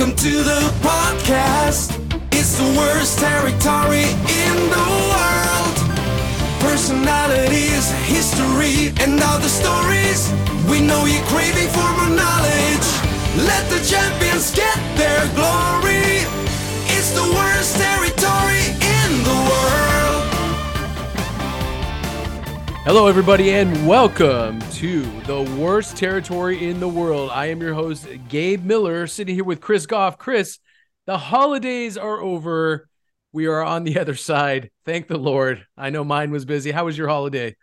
Welcome to the podcast. It's the worst territory in the world. Personalities, history, and other stories. We know you're craving for more knowledge. Let the champions get their glory. It's the worst territory Hello, everybody, and welcome to the worst territory in the world. I am your host, Gabe Miller, sitting here with Chris Goff. Chris, the holidays are over. We are on the other side. Thank the Lord. I know mine was busy. How was your holiday?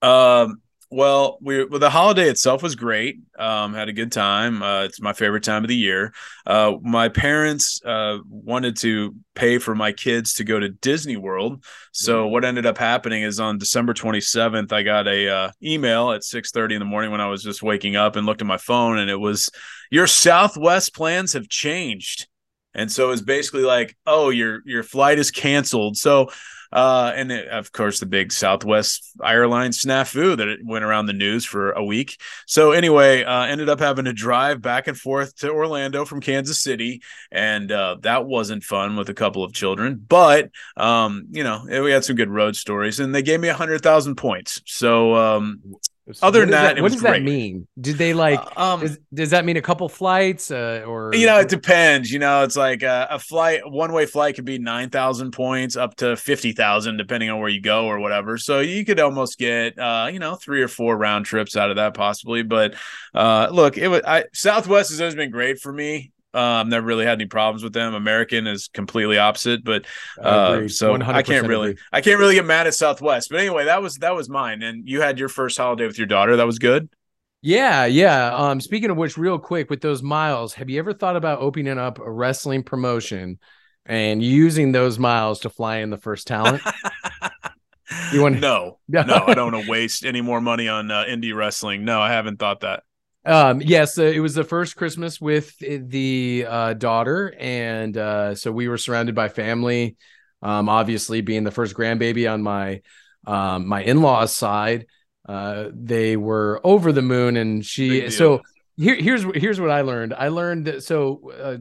Um, well, we well, the holiday itself was great. Um, had a good time. Uh, it's my favorite time of the year. Uh, my parents uh, wanted to pay for my kids to go to Disney World. So what ended up happening is on December 27th, I got a uh, email at 6:30 in the morning when I was just waking up and looked at my phone, and it was your Southwest plans have changed. And so it's basically like, oh, your your flight is canceled. So uh, and it, of course, the big Southwest airline snafu that went around the news for a week. So anyway, uh, ended up having to drive back and forth to Orlando from Kansas City, and uh, that wasn't fun with a couple of children. But um, you know, we had some good road stories, and they gave me a hundred thousand points. So um, other than that, it what does that mean? Did they like? um, does, does that mean a couple flights, uh, or you know it depends you know it's like a, a flight one way flight could be 9000 points up to 50000 depending on where you go or whatever so you could almost get uh you know three or four round trips out of that possibly but uh look it was i southwest has always been great for me um never really had any problems with them american is completely opposite but uh so i can't really agree. i can't really get mad at southwest but anyway that was that was mine and you had your first holiday with your daughter that was good Yeah, yeah. Um, speaking of which, real quick with those miles, have you ever thought about opening up a wrestling promotion and using those miles to fly in the first talent? You want- no, No. no, I don't want to waste any more money on uh, indie wrestling. No, I haven't thought that. Um, yes, uh, it was the first Christmas with the uh, daughter, and uh, so we were surrounded by family. Um, obviously, being the first grandbaby on my um, my in laws' side, uh, they were over the moon, and she. So here, here's here's what I learned. I learned that so. Uh,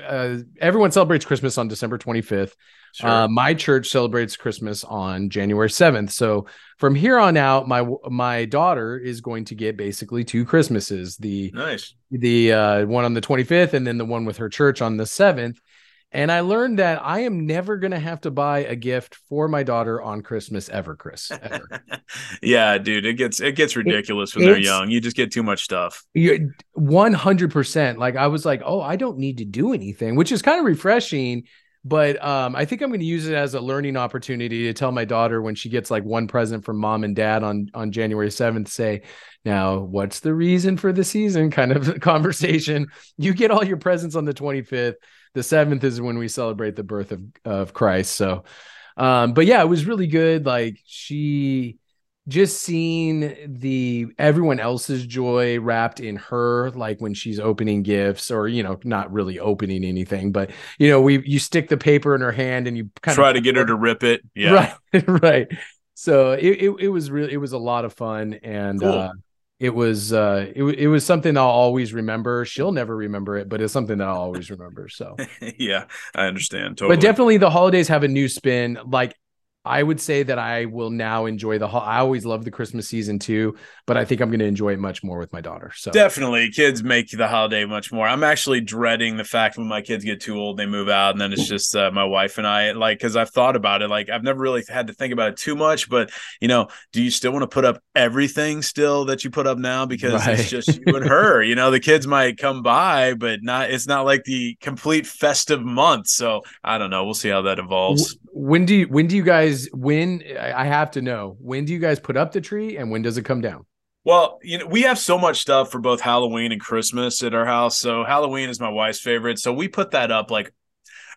uh, everyone celebrates Christmas on December 25th. Sure. Uh, my church celebrates Christmas on January 7th. So from here on out, my my daughter is going to get basically two Christmases. The nice. the uh, one on the 25th and then the one with her church on the 7th. And I learned that I am never going to have to buy a gift for my daughter on Christmas ever, Chris. Ever. yeah, dude, it gets it gets ridiculous when they're young. You just get too much stuff. 100%. Like I was like, "Oh, I don't need to do anything," which is kind of refreshing, but um I think I'm going to use it as a learning opportunity to tell my daughter when she gets like one present from mom and dad on on January 7th say, "Now, what's the reason for the season?" kind of conversation. You get all your presents on the 25th. The 7th is when we celebrate the birth of of Christ. So um but yeah, it was really good like she just seeing the everyone else's joy wrapped in her like when she's opening gifts or you know not really opening anything but you know we you stick the paper in her hand and you kind of Try of to get her to rip it. Yeah. right right so it, it it was really it was a lot of fun and Cool. uh it was uh it, it was something I'll always remember she'll never remember it but it's something that I'll always remember so yeah, I understand. Totally. but definitely the holidays have a new spin like I would say that I will now enjoy the. ho- I always love the Christmas season too, but I think I'm going to enjoy it much more with my daughter. So Definitely, kids make the holiday much more. I'm actually dreading the fact when my kids get too old, they move out, and then it's just uh, my wife and I. Like, because I've thought about it. Like, I've never really had to think about it too much. But you know, do you still want to put up everything still that you put up now? Because Right. it's just you and her. You know, the kids might come by, but not. It's not like the complete festive month. So I don't know. We'll see how that evolves. When do you when do you guys when I I have to know when do you guys put up the tree and when does it come down? Well, you know, we have so much stuff for both Halloween and Christmas at our house. So Halloween is my wife's favorite. So we put that up like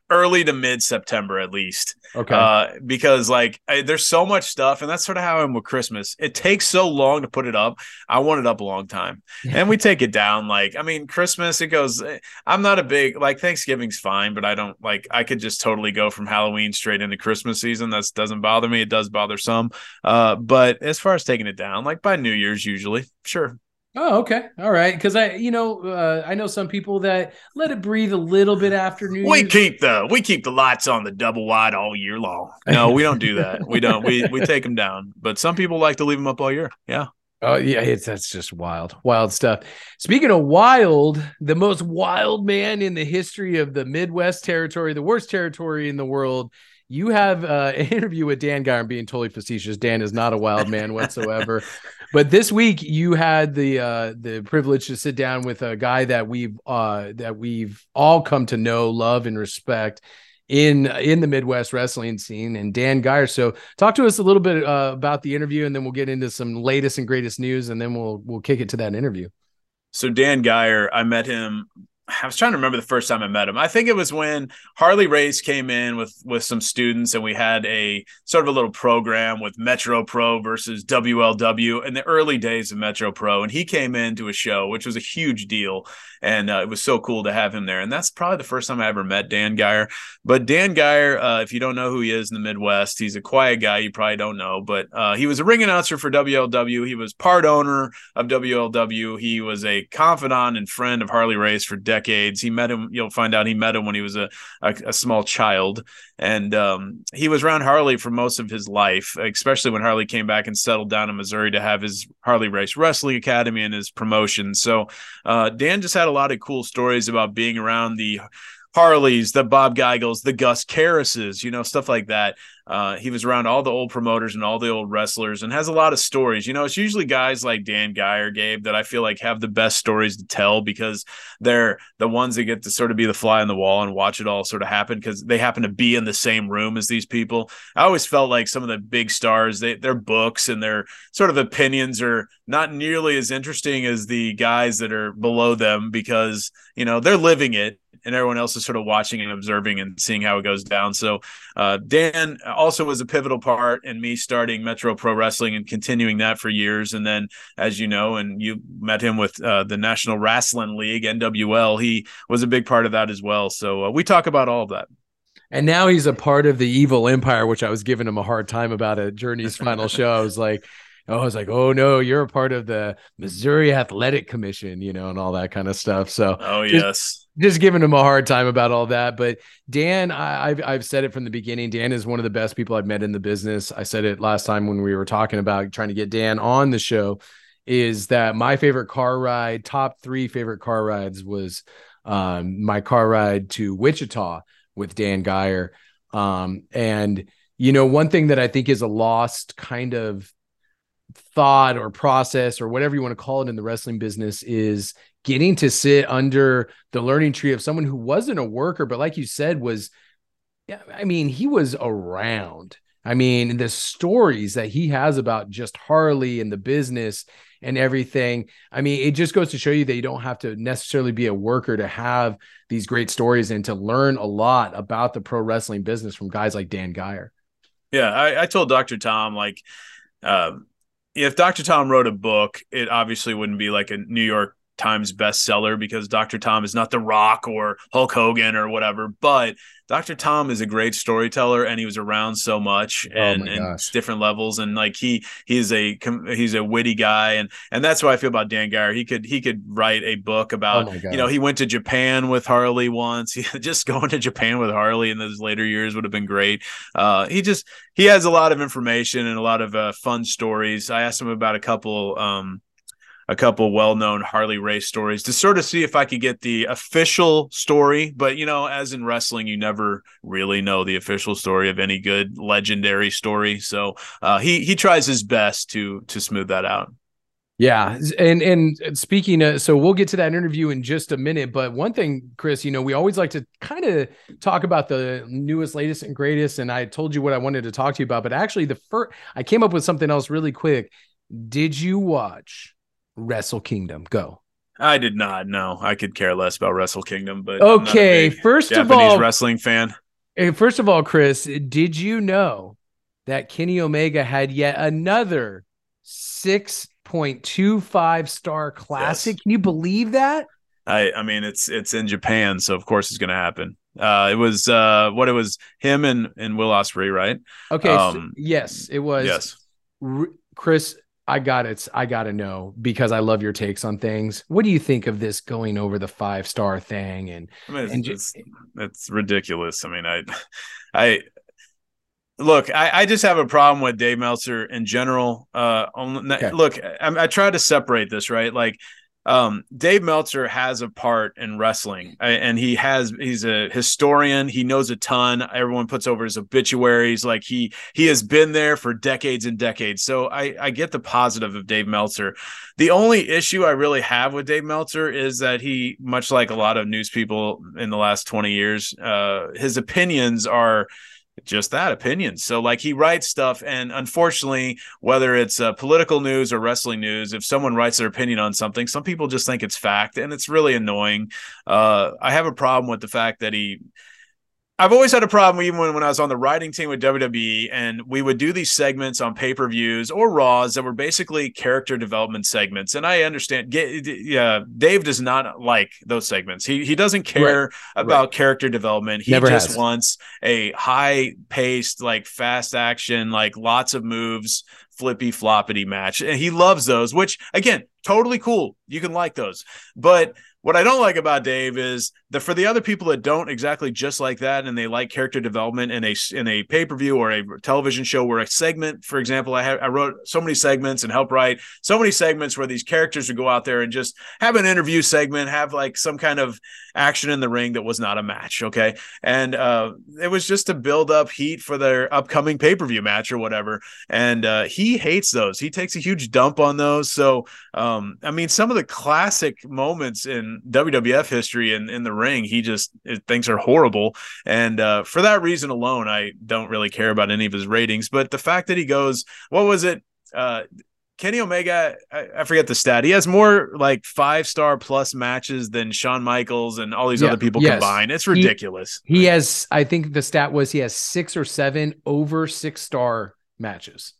early to mid September at least. Okay. Uh, because like I, there's so much stuff, and that's sort of how I'm with Christmas. It takes so long to put it up. I want it up a long time, and we take it down. Like I mean, Christmas it goes. eh, I'm not a big like Thanksgiving's fine, but I don't like. I could just totally go from Halloween straight into Christmas season. That doesn't bother me. It does bother some. Uh, but as far as taking it down, like by New Year's usually, sure. Oh, okay. All right. Because I, you know, uh, I know some people that let it breathe a little bit after New We Year's. keep the we keep the lights on the double wide all year long. No, we don't do that. We don't. We we take them down. But some people like to leave them up all year. Yeah. Oh yeah, it's that's just wild, wild stuff. Speaking of wild, the most wild man in the history of the Midwest territory, the worst territory in the world. You have uh, an interview with Dan Gier. I'm being totally facetious. Dan is not a wild man whatsoever. but this week you had the uh, the privilege to sit down with a guy that we've uh, that we've all come to know, love, and respect in in the Midwest wrestling scene and Dan Gier. So talk to us a little bit uh, about the interview and then we'll get into some latest and greatest news and then we'll we'll kick it to that interview. So Dan Gier, I met him. I was trying to remember the first time I met him. I think it was when Harley Race came in with with some students, and we had a sort of a little program with Metro Pro versus WLW in the early days of Metro Pro. And he came into a show, which was a huge deal, and uh, it was so cool to have him there. And that's probably the first time I ever met Dan Gier. But Dan Gier, uh, if you don't know who he is in the Midwest, he's a quiet guy. You probably don't know, but uh, he was a ring announcer for WLW. He was part owner of WLW. He was a confidant and friend of Harley Race for decades. He met him. You'll find out he met him when he was a a, a small child, and um, he was around Harley for most of his life, especially when Harley came back and settled down in Missouri to have his Harley Race Wrestling Academy and his promotion. So uh, Dan just had a lot of cool stories about being around the Harleys, the Bob Geigels, the Gus Karrases, you know, stuff like that. Uh, he was around all the old promoters and all the old wrestlers and has a lot of stories. You know, it's usually guys like Dan Gier, Gabe, that I feel like have the best stories to tell because they're the ones that get to sort of be the fly on the wall and watch it all sort of happen because they happen to be in the same room as these people. I always felt like some of the big stars, they, their books and their sort of opinions are not nearly as interesting as the guys that are below them because, you know, they're living it and everyone else is sort of watching and observing and seeing how it goes down. So uh, Dan also was a pivotal part in me starting Metro Pro Wrestling and continuing that for years. And then, as you know, and you met him with uh, the National Wrestling League (NWL), he was a big part of that as well. So uh, we talk about all of that. And now he's a part of the evil empire, which I was giving him a hard time about at Journey's final show. I was like, oh, I was like, oh no, you're a part of the Missouri Athletic Commission, you know, and all that kind of stuff. So Oh yes. Just giving him a hard time about all that. But Dan, I, I've I've said it from the beginning. Dan is one of the best people I've met in the business. I said it last time when we were talking about trying to get Dan on the show. Is that my favorite car ride? Top three favorite car rides was um, my car ride to Wichita with Dan Gier. Um, and you know, one thing that I think is a lost kind of thought or process or whatever you want to call it in the wrestling business is getting to sit under the learning tree of someone who wasn't a worker, but like you said, was, yeah, I mean, he was around. I mean, the stories that he has about just Harley and the business and everything. I mean, it just goes to show you that you don't have to necessarily be a worker to have these great stories and to learn a lot about the pro wrestling business from guys like Dan Gier. Yeah, I, I told Dr. Tom like um, if Dr. Tom wrote a book, it obviously wouldn't be like a New York Times bestseller because Dr. Tom is not The Rock or Hulk Hogan or whatever. But Dr. Tom is a great storyteller, and he was around so much and, my and different levels. And like he he's a he's a witty guy, and and that's why I feel about Dan Gier. He could he could write a book about Oh you know he went to Japan with Harley once. just going to Japan with Harley in those later years would have been great. Uh, he just he has a lot of information and a lot of uh, fun stories. I asked him about a couple um, a couple well-known Harley race stories to sort of see if I could get the official story. But you know, as in wrestling, you never really know the official story of any good legendary story. So uh, he he tries his best to to smooth that out. Yeah, and and speaking of, so we'll get to that interview in just a minute. But one thing, Chris, you know, we always like to kind of talk about the newest, latest, and greatest. And I told you what I wanted to talk to you about, but actually, the first I came up with something else really quick. Did you watch Wrestle Kingdom? Go. I did not know. I could care less about Wrestle Kingdom, but I'm not a Okay, first of all, wrestling fan. first of all, Chris, did you know that Kenny Omega had yet another six point two five star classic? Yes. Can you believe that? I I mean it's it's in Japan, so of course it's going to happen. Uh, it was uh, what it was him and and Will Ospreay, right? Okay, so- Um, yes, it was. yes. R- Chris, I got it. I got to know because I love your takes on things. What do you think of this going over the five star thing? And I mean, it's, and it's, it's ridiculous. I mean, I, I look, I, I just have a problem with Dave Meltzer in general. Uh, on, Okay. look, I, I try to separate this, right? Like, um, Dave Meltzer has a part in wrestling, and he has he's a historian. He knows a ton. Everyone puts over his obituaries. Like he he has been there for decades and decades. So I I get the positive of Dave Meltzer. The only issue I really have with Dave Meltzer is that he, much like a lot of news people in the last twenty years, uh, his opinions are just that opinions. So like he writes stuff, and unfortunately, whether it's uh, political news or wrestling news, if someone writes their opinion on something, some people just think it's fact, and it's really annoying. Uh, I have a problem with the fact that he. I've always had a problem even when, when I was on the writing team with WWE and we would do these segments on pay-per-views or Raws that were basically character development segments. And I understand yeah, Dave does not like those segments. He he doesn't care about character development. He Never just has. wants a high paced, like fast action, like lots of moves, flippy floppity match. And he loves those, which again, totally cool. You can like those. But what I don't like about Dave is that for the other people that don't exactly just like that and they like character development in a in a pay per view or a television show where a segment, for example, I have I wrote so many segments and helped write so many segments where these characters would go out there and just have an interview segment, have like some kind of action in the ring that was not a match, okay? And uh, it was just to build up heat for their upcoming pay per view match or whatever. And uh, he hates those. He takes a huge dump on those. So um, I mean, some of the classic moments in WWF history and in the ring, he just it, thinks are horrible. And uh, for that reason alone, I don't really care about any of his ratings. But the fact that he goes, what was it? Uh, Kenny Omega, I, I forget the stat. He has more like five star plus matches than Shawn Michaels and all these Yeah, other people yes. combined. It's He- ridiculous. he has, I think the stat was he has six or seven over six star matches.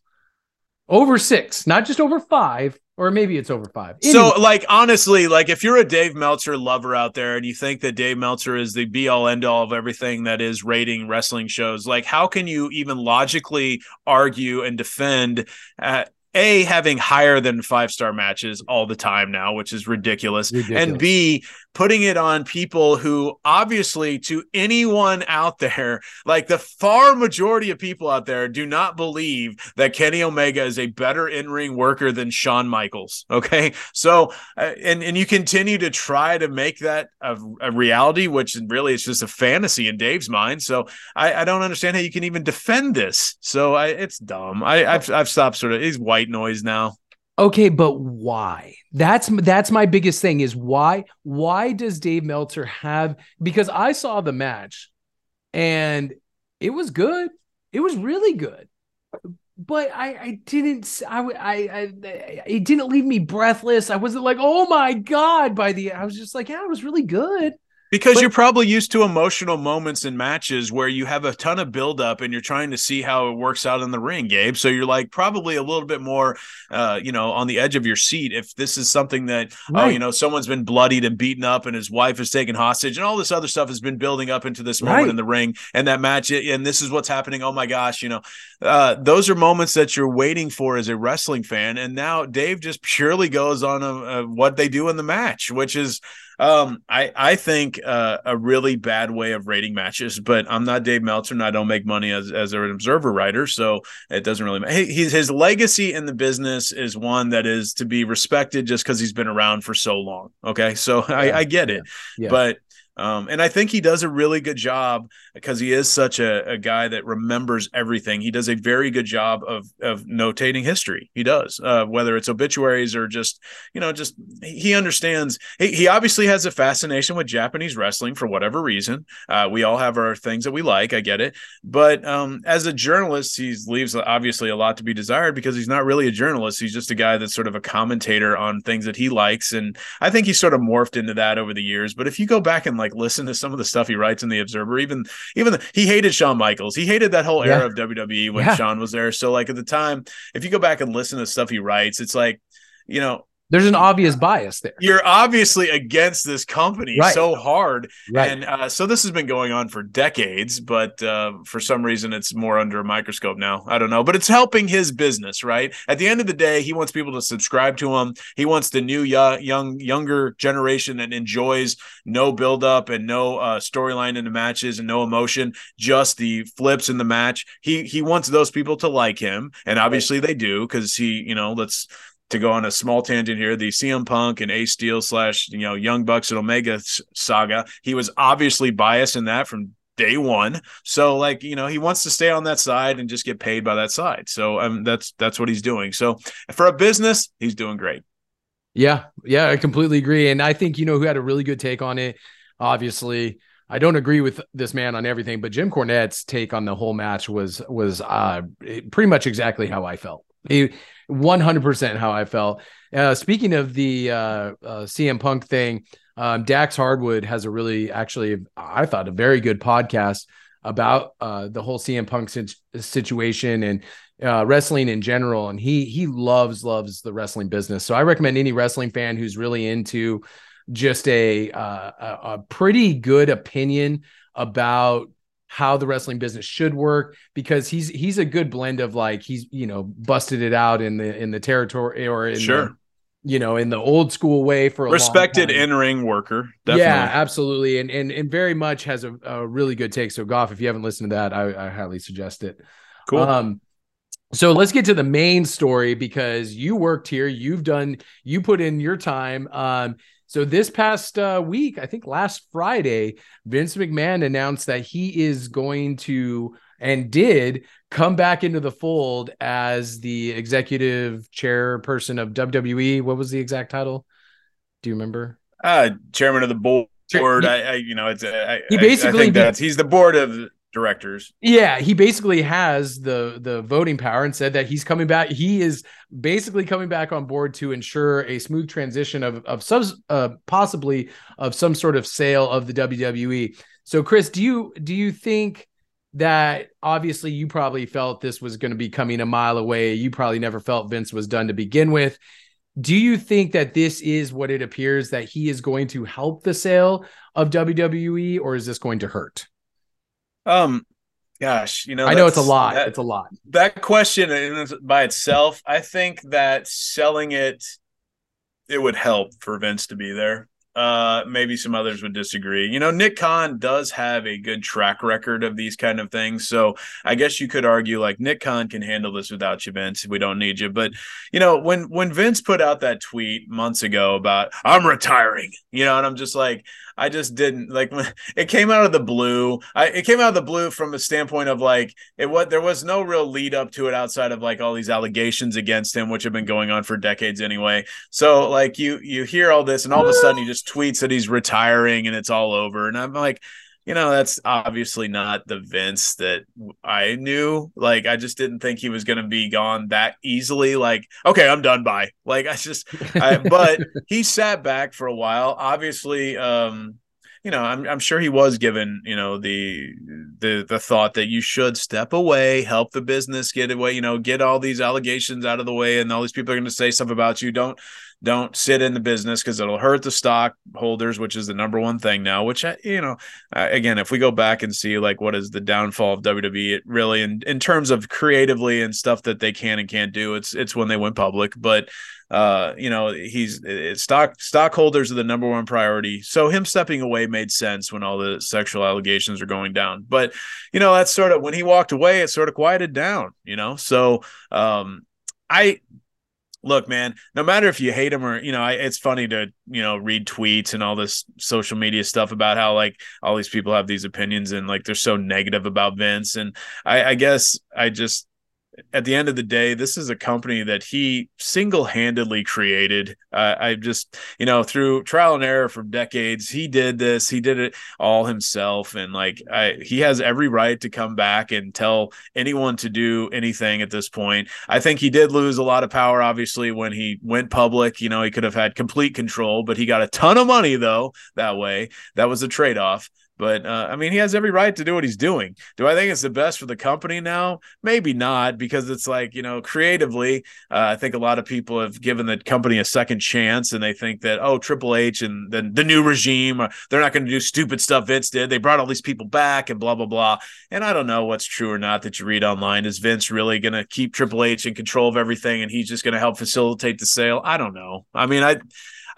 Over six, not just over five, or maybe it's over five. So, like, honestly, like, if you're a Dave Meltzer lover out there and you think that Dave Meltzer is the be all end all of everything that is rating wrestling shows, like, how can you even logically argue and defend uh, a having higher than five star matches all the time now, which is ridiculous, Ridiculous. and b putting it on people who obviously to anyone out there, like the far majority of people out there, do not believe that Kenny Omega is a better in ring worker than Shawn Michaels. Okay, so uh, and and you continue to try to make that a, a reality, which really is just a fantasy in Dave's mind. So I, I don't understand how you can even defend this. So I, it's dumb. I, I've I've stopped sort of. He's white noise now. okay, but why? That's that's my biggest thing is why why does Dave Meltzer have because I saw the match and it was good. It was really good. But I, I didn't, I I it didn't leave me breathless. I wasn't like, oh my God, by the, I was just like, yeah, it was really good. Because But- you're probably used to emotional moments in matches where you have a ton of buildup and you're trying to see how it works out in the ring, Gabe. So you're like probably a little bit more, uh, you know, on the edge of your seat. If this is something that, oh, you know, someone's been bloodied and beaten up and his wife is taken hostage and all this other stuff has been building up into this moment Right. in the ring and that match, and this is what's happening. Oh my gosh, you know, uh, those are moments that you're waiting for as a wrestling fan. And now Dave just purely goes on a, a, what they do in the match, which is, um, I I think uh, a really bad way of rating matches, but I'm not Dave Meltzer, and I don't make money as as an observer writer, so it doesn't really matter. He, he's his legacy in the business is one that is to be respected just because he's been around for so long. Okay, so Yeah, I, I get it, yeah. but. Um, and I think he does a really good job because he is such a, a guy that remembers everything. He does a very good job of of notating history. He does, uh, whether it's obituaries or just you know, just he understands. He, he obviously has a fascination with Japanese wrestling for whatever reason. Uh, we all have our things that we like. I get it, but um, as a journalist, he leaves obviously a lot to be desired because he's not really a journalist. He's just a guy that's sort of a commentator on things that he likes, and I think he's sort of morphed into that over the years. But if you go back and like listen to some of the stuff he writes in the Observer, even even the, he hated Shawn Michaels. He hated that whole era Yeah. of WWE when Yeah. Shawn was there. So like at the time, if you go back and listen to stuff he writes, it's like you know there's an obvious bias there. You're obviously against this company Right. so hard, Right. and uh, so this has been going on for decades. But uh, for some reason, it's more under a microscope now. I don't know, but it's helping his business, right? At the end of the day, he wants people to subscribe to him. He wants the new young, young younger generation that enjoys no buildup and no uh, storyline in the matches and no emotion, just the flips in the match. He he wants those people to like him, and obviously they do because he, you know, let's to go on a small tangent here, the CM Punk and Ace Steel slash you know Young Bucks and Omega saga. He was obviously biased in that from day one. So like you know he wants to stay on that side and just get paid by that side. So um, that's that's what he's doing. So for a business, he's doing great. Yeah, yeah, I completely agree. And I think you know who had a really good take on it. Obviously, I don't agree with this man on everything, but Jim Cornette's take on the whole match was was uh pretty much exactly how I felt. He 100% how I felt. Uh, speaking of the uh, uh, CM Punk thing, um, Dax Harwood has a really, actually, I thought a very good podcast about uh, the whole CM Punk sit- situation and uh, wrestling in general. And he he loves loves the wrestling business. So I recommend any wrestling fan who's really into just a uh, a, a pretty good opinion about how the wrestling business should work because he's he's a good blend of like he's you know busted it out in the in the territory or in Sure. the, you know in the old school way for a Respected in ring worker, definitely. Yeah, absolutely, and and and very much has a, a really good take. So, Goff, if you haven't listened to that, I, I highly suggest it. cool. Um, so let's get to the main story because you worked here, you've done, you put in your time. Um, so this past uh, week, I think last Friday, Vince McMahon announced that he is going to and did come back into the fold as the executive chairperson of WWE. What was the exact title? Do you remember? uh, chairman of the board. He- I, I, you know, it's I, He basically I think that's he's the board of directors. Yeah, he basically has the the voting power and said that he's coming back. He is basically coming back on board to ensure a smooth transition of of some uh, possibly of some sort of sale of the WWE. So, Chris, do you do you think that obviously you probably felt this was going to be coming a mile away? You probably never felt Vince was done to begin with. Do you think that this is what it appears that he is going to help the sale of WWE, or is this going to hurt? Um, gosh, you know, I know it's a lot. that- it's a lot. that question by itself, I think that selling it, it would help for Vince to be there. Uh, maybe some others would disagree. You know, Nick Khan does have a good track record of these kind of things. So I guess you could argue like Nick Khan can handle this without you, Vince. We don't need you. But you know, when when Vince put out that tweet months ago about I'm retiring, you know, and I'm just like, I just didn't like it came out of the blue. I it came out of the blue from a standpoint of like it was there was no real lead up to it outside of like all these allegations against him, which have been going on for decades anyway. So like you you hear all this and all of a sudden he just tweets that he's retiring and it's all over. And I'm like, you know, that's obviously not the Vince that I knew. Like, I just didn't think he was going to be gone that easily. Like, okay, I'm done. Bye. Like, I just, I, but he sat back for a while. Obviously, um, you know, I'm, I'm sure he was given, you know, the the the thought that you should step away, help the business get away, you know, get all these allegations out of the way, and all these people are going to say stuff about you. Don't don't sit in the business because it'll hurt the stockholders, which is the number one thing now. Which I, you know, uh, again, if we go back and see like what is the downfall of WWE, it really in in terms of creatively and stuff that they can and can't do, it's it's when they went public. But uh, you know, he's it's stock stockholders are the number one priority. So him stepping away made sense when all the sexual allegations are going down. But you know, that's sort of when he walked away, it sort of quieted down. You know, so um, I look, man, no matter if you hate him or, you know, I, it's funny to, you know, read tweets and all this social media stuff about how like all these people have these opinions and like they're so negative about Vince. And I, I guess I just, at the end of the day, this is a company that he single handedly created. Uh, I just, you know, through trial and error for decades, he did this. He did it all himself, and like, I, he has every right to come back and tell anyone to do anything at this point. I think he did lose a lot of power, obviously, when he went public. You know, he could have had complete control, but he got a ton of money though that way. That was a trade off. But uh, I mean, he has every right to do what he's doing. Do I think it's the best for the company now? Maybe not, because it's like you know, creatively, uh, I think a lot of people have given the company a second chance, and they think that oh, Triple H and then the new regime, uh, they're not going to do stupid stuff Vince did. They brought all these people back and blah blah blah. And I don't know what's true or not that you read online. Is Vince really going to keep Triple H in control of everything, and he's just going to help facilitate the sale? I don't know. I mean, I.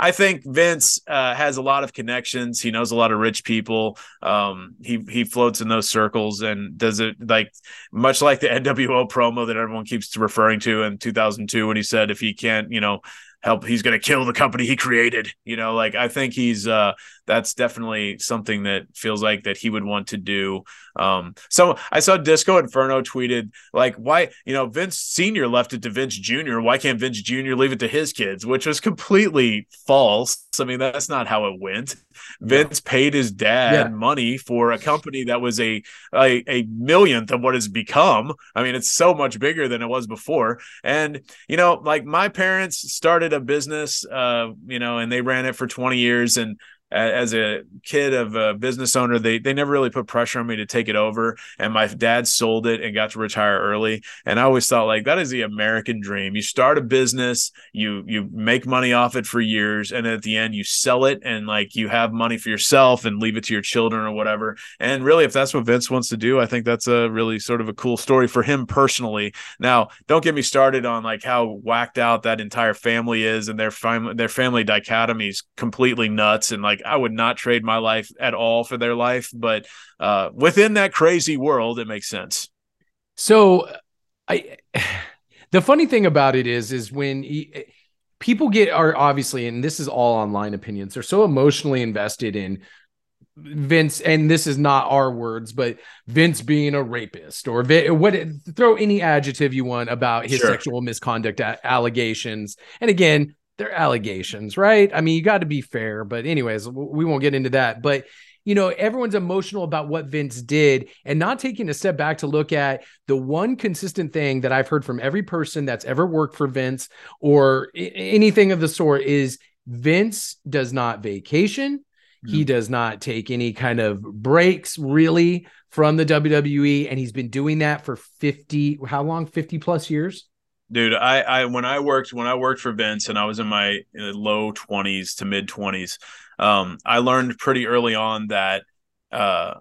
I think Vince uh, has a lot of connections. He knows a lot of rich people. Um, he he floats in those circles and does it like much like the NWO promo that everyone keeps referring to in 2002 when he said if he can't you know help he's going to kill the company he created you know like i think he's uh that's definitely something that feels like that he would want to do. Um so i saw disco inferno tweeted like why you know vince senior left it to vince junior. Why can't vince junior leave it to his kids? Which was completely false. I mean that's not how it went. Vince paid his dad yeah. money for a company that was a, a a millionth of what it's become. I mean it's so much bigger than it was before. And you know like my parents started a business uh you know and they ran it for 20 years and as a kid of a business owner, they they never really put pressure on me to take it over. And my dad sold it and got to retire early. And I always thought like that is the American dream. You start a business, you you make money off it for years, and at the end you sell it and like you have money for yourself and leave it to your children or whatever. And really, if that's what Vince wants to do, I think that's a really sort of a cool story for him personally. Now, don't get me started on like how whacked out that entire family is and their family their family dichotomy is completely nuts and like like I would not trade my life at all for their life, but uh, within that crazy world, it makes sense. So, I the funny thing about it is, is when he, people get are obviously, and this is all online opinions, they're so emotionally invested in Vince, and this is not our words, but Vince being a rapist or what throw any adjective you want about his sure. sexual misconduct allegations. And again, they're allegations, right? I mean, you got to be fair, but anyways, we won't get into that. But you know, everyone's emotional about what Vince did and not taking a step back to look at the one consistent thing that I've heard from every person that's ever worked for Vince or anything of the sort is Vince does not vacation. Mm-hmm. He does not take any kind of breaks really from the WWE. And he's been doing that for 50, how long? 50 plus years? Dude i i when i worked when i worked for vince and i was in my low 20s to mid 20s um, i learned pretty early on that uh,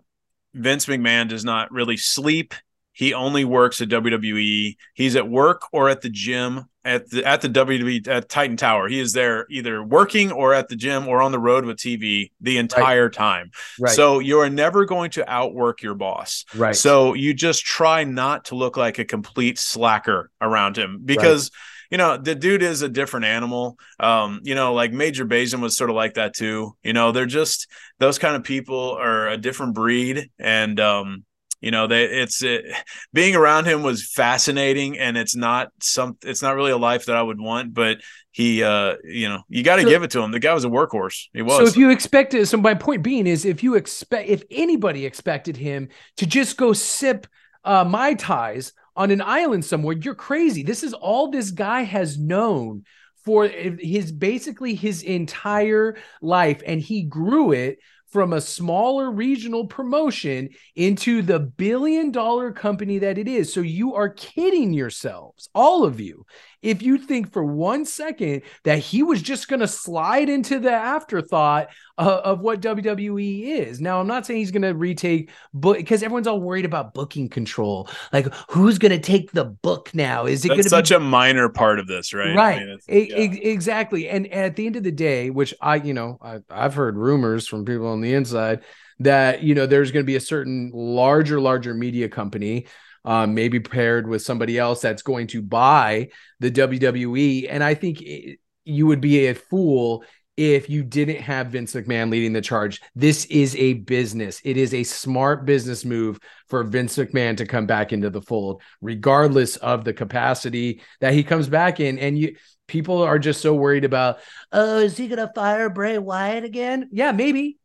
vince mcmahon does not really sleep he only works at WWE. He's at work or at the gym at the at the WWE at Titan Tower. He is there either working or at the gym or on the road with TV the entire right. time. Right. So you are never going to outwork your boss. Right. So you just try not to look like a complete slacker around him because right you know, the dude is a different animal. Um, you know, like Major Bazin was sort of like that too. You know, they're just those kind of people are a different breed. And um, you know they it's it, being around him was fascinating and it's not some it's not really a life that i would want but he uh you know you got to so, give it to him. The guy was a workhorse. He was. so if you expected so my point being is if you expect if anybody expected him to just go sip uh mai tais on an island somewhere you're crazy. This is all this guy has known for his basically his entire life and he grew it from a smaller regional promotion into the billion dollar company that it is. So you are kidding yourselves, all of you, if you think for one second that he was just going to slide into the afterthought uh, of what WWE is. Now, I'm not saying he's going to retake book because everyone's all worried about booking control. Like, who's going to take the book now? Is it going to be such be- a minor part of this, right? Right. I mean, yeah. exactly. And at the end of the day, which I, you know, I, I've heard rumors from people on the inside that you know there's going to be a certain larger larger media company um, maybe paired with somebody else that's going to buy the WWE. And I think it, you would be a fool if you didn't have Vince McMahon leading the charge. This is a business. It is a smart business move for Vince McMahon to come back into the fold, regardless of the capacity that he comes back in. And you people are just so worried about, oh, is he gonna fire Bray Wyatt again? Yeah, maybe,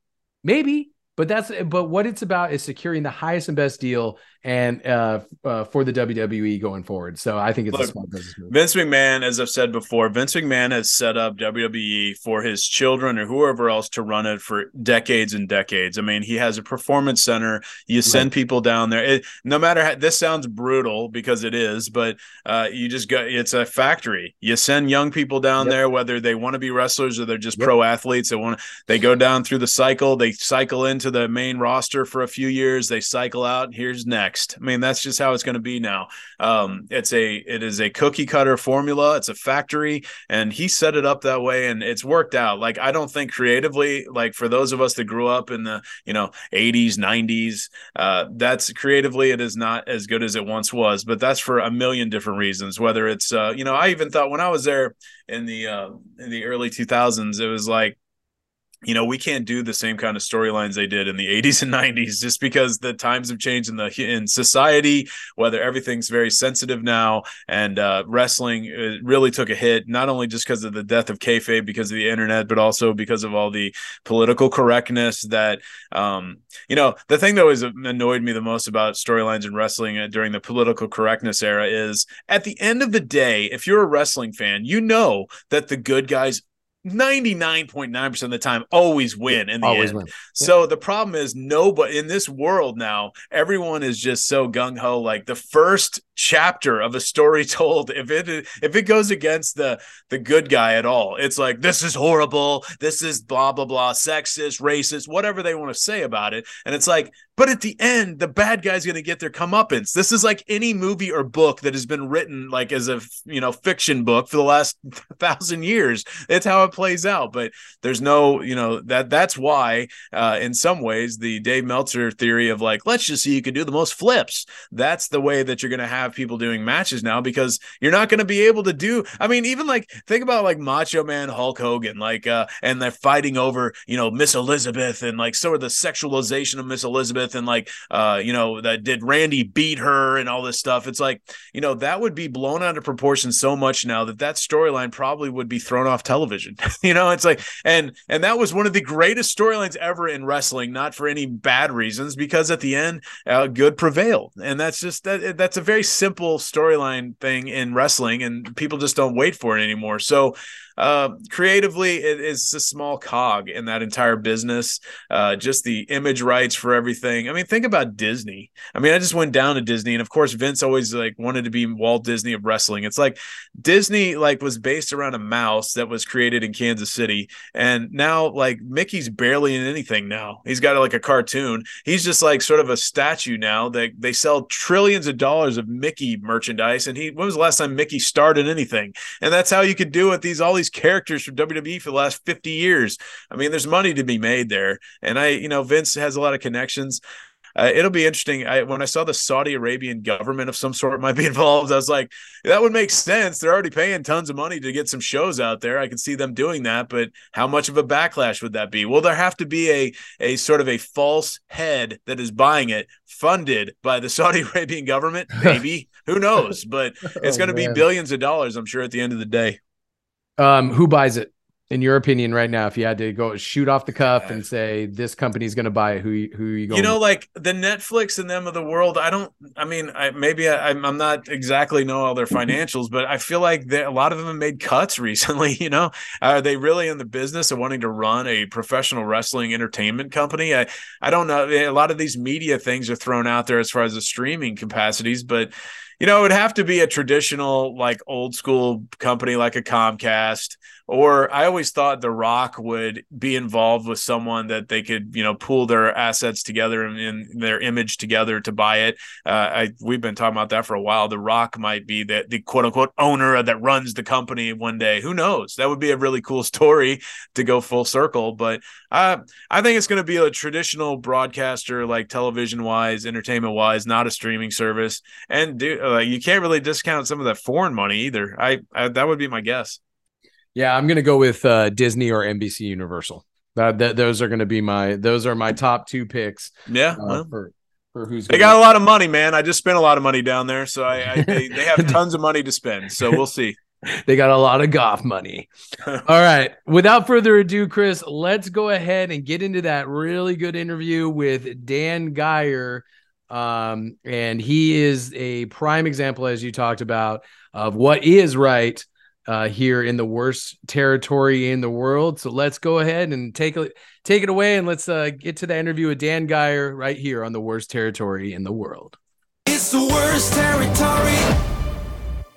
maybe. but that's but what it's about is securing the highest and best deal and uh, uh, for the WWE going forward. So I think it's Look, a smart business move. Vince McMahon, as I've said before, Vince McMahon has set up WWE for his children or whoever else to run it for decades and decades. I mean, he has a performance center. You send right. people down there. It, no matter how this sounds brutal because it is, but uh, you just go. It's a factory. You send young people down yep. there, whether they want to be wrestlers or they're just yep. pro athletes. They want. They go down through the cycle. They cycle into the main roster for a few years. They cycle out. Here's next next. I mean, that's just how it's going to be now. Um, it's a it is a cookie cutter formula. It's a factory, and he set it up that way, and it's worked out. Like I don't think creatively, like for those of us that grew up in the you know 80s, 90s, uh, that's creatively it is not as good as it once was. But that's for a million different reasons. Whether it's uh, you know, I even thought when I was there in the uh, in the early 2000s, it was like you know we can't do the same kind of storylines they did in the 80s and 90s just because the times have changed in the in society whether everything's very sensitive now and uh, wrestling uh, really took a hit not only just because of the death of kayfabe because of the internet but also because of all the political correctness that um, you know the thing that always annoyed me the most about storylines in wrestling uh, during the political correctness era is at the end of the day if you're a wrestling fan you know that the good guys 99.9% of the time always win in the always end. Win. So the problem is nobody in this world now, everyone is just so gung ho. Like the first chapter of a story told, if it if it goes against the the good guy at all, it's like this is horrible, this is blah blah blah, sexist, racist, whatever they want to say about it. And it's like, but at the end, the bad guy's gonna get their comeuppance. This is like any movie or book that has been written like as a you know fiction book for the last thousand years. It's how it plays out. But there's no, you know, that that's why uh, in some ways the Dave Meltzer theory of like, let's just see you can do the most flips. That's the way that you're gonna have people doing matches now because you're not gonna be able to do. I mean, even like think about like Macho Man Hulk Hogan, like uh, and they're fighting over, you know, Miss Elizabeth and like sort of the sexualization of Miss Elizabeth and like uh, you know, that did Randy beat her and all this stuff. It's like, you know, that would be blown out of proportion so much now that that storyline probably would be thrown off television. you know, it's like, and and that was one of the greatest storylines ever in wrestling, not for any bad reasons, because at the end, uh, good prevailed, and that's just that. That's a very simple storyline thing in wrestling, and people just don't wait for it anymore. So uh, creatively, it is a small cog in that entire business. Uh, just the image rights for everything. I mean, think about Disney. I mean, I just went down to Disney, and of course, Vince always like wanted to be Walt Disney of wrestling. It's like Disney like was based around a mouse that was created in Kansas City, and now like Mickey's barely in anything now. He's got like a cartoon. He's just like sort of a statue now. That they, sell trillions of dollars of Mickey merchandise, and he when was the last time Mickey starred in anything? And that's how you could do it. These all these these characters from WWE for the last 50 years. I mean, there's money to be made there. And I, you know, Vince has a lot of connections. Uh, it'll be interesting. I, when I saw the Saudi Arabian government of some sort might be involved, I was like, that would make sense. They're already paying tons of money to get some shows out there. I can see them doing that, but how much of a backlash would that be? Will there have to be a a sort of a false head that is buying it, funded by the Saudi Arabian government? Maybe. Who knows? But it's oh, going to be billions of dollars, I'm sure, at the end of the day. Um, who buys it? In your opinion, right now, if you had to go shoot off the cuff and say this company's going to buy it, who who you going? You know, like the Netflix and them of the world. I don't. I mean, I maybe I, am not exactly know all their financials, but I feel like a lot of them have made cuts recently. You know, are they really in the business of wanting to run a professional wrestling entertainment company? I I don't know. A lot of these media things are thrown out there as far as the streaming capacities, but you know, it would have to be a traditional, like old school company like a Comcast or I always thought The Rock would be involved with someone that they could, you know, pool their assets together and, and their image together to buy it. Uh, I we've been talking about that for a while. The Rock might be the the quote unquote owner that runs the company one day. Who knows? That would be a really cool story to go full circle. But uh, I think it's going to be a traditional broadcaster, like television wise, entertainment wise, not a streaming service. And do, uh, you can't really discount some of that foreign money either. I, I that would be my guess. Yeah, I'm gonna go with uh, Disney or NBC Universal. That, that those are gonna be my those are my top two picks. Yeah, uh, well, for for who's they got a lot of money, man. I just spent a lot of money down there, so I, I they, they have tons of money to spend. So we'll see. they got a lot of golf money. All right. Without further ado, Chris, let's go ahead and get into that really good interview with Dan Gier. Um, and he is a prime example, as you talked about, of what is right uh, here in the worst territory in the world. So let's go ahead and take it take it away, and let's uh, get to the interview with Dan Gier right here on the worst territory in the world. It's the worst territory.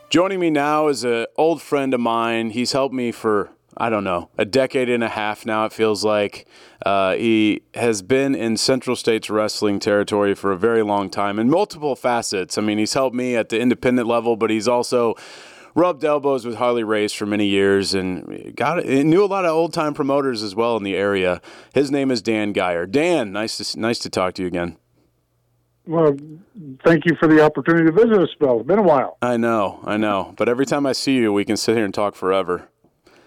Joining me now is an old friend of mine. He's helped me for I don't know, a decade and a half now, it feels like. Uh, he has been in Central States wrestling territory for a very long time in multiple facets. I mean, he's helped me at the independent level, but he's also rubbed elbows with Harley Race for many years and got knew a lot of old time promoters as well in the area. His name is Dan Gier. Dan, nice to nice to talk to you again. Well, thank you for the opportunity to visit us, Bill. It's been a while. I know, I know, but every time I see you, we can sit here and talk forever.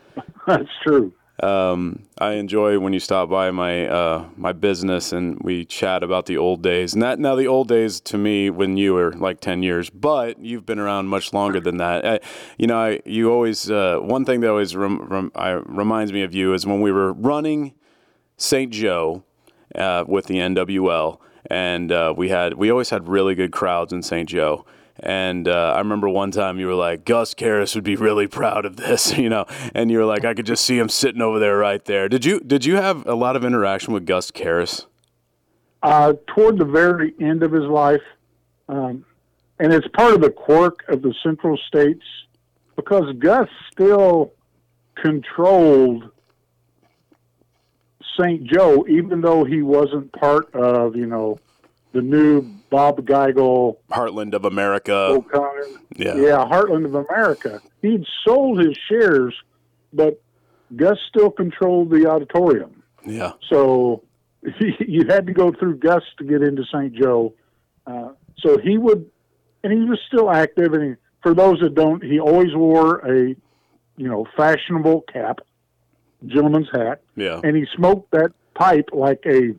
That's true. Um, I enjoy when you stop by my uh, my business and we chat about the old days. And that now the old days to me when you were like ten years, but you've been around much longer than that. I, you know, I, you always uh, one thing that always rem, rem, I, reminds me of you is when we were running St. Joe uh, with the NWL, and uh, we had we always had really good crowds in St. Joe. And uh, I remember one time you were like, Gus Karras would be really proud of this, you know. And you were like, I could just see him sitting over there right there. Did you did you have a lot of interaction with Gus Karras? Uh, toward the very end of his life, um, and it's part of the quirk of the Central States because Gus still controlled St. Joe, even though he wasn't part of, you know, the new Bob Geigel, Heartland of America. O'Connor. Yeah. Yeah, Heartland of America. He'd sold his shares, but Gus still controlled the auditorium. Yeah. So you had to go through Gus to get into St. Joe. Uh, so he would, and he was still active. And he, for those that don't, he always wore a, you know, fashionable cap, gentleman's hat, Yeah. and he smoked that pipe like a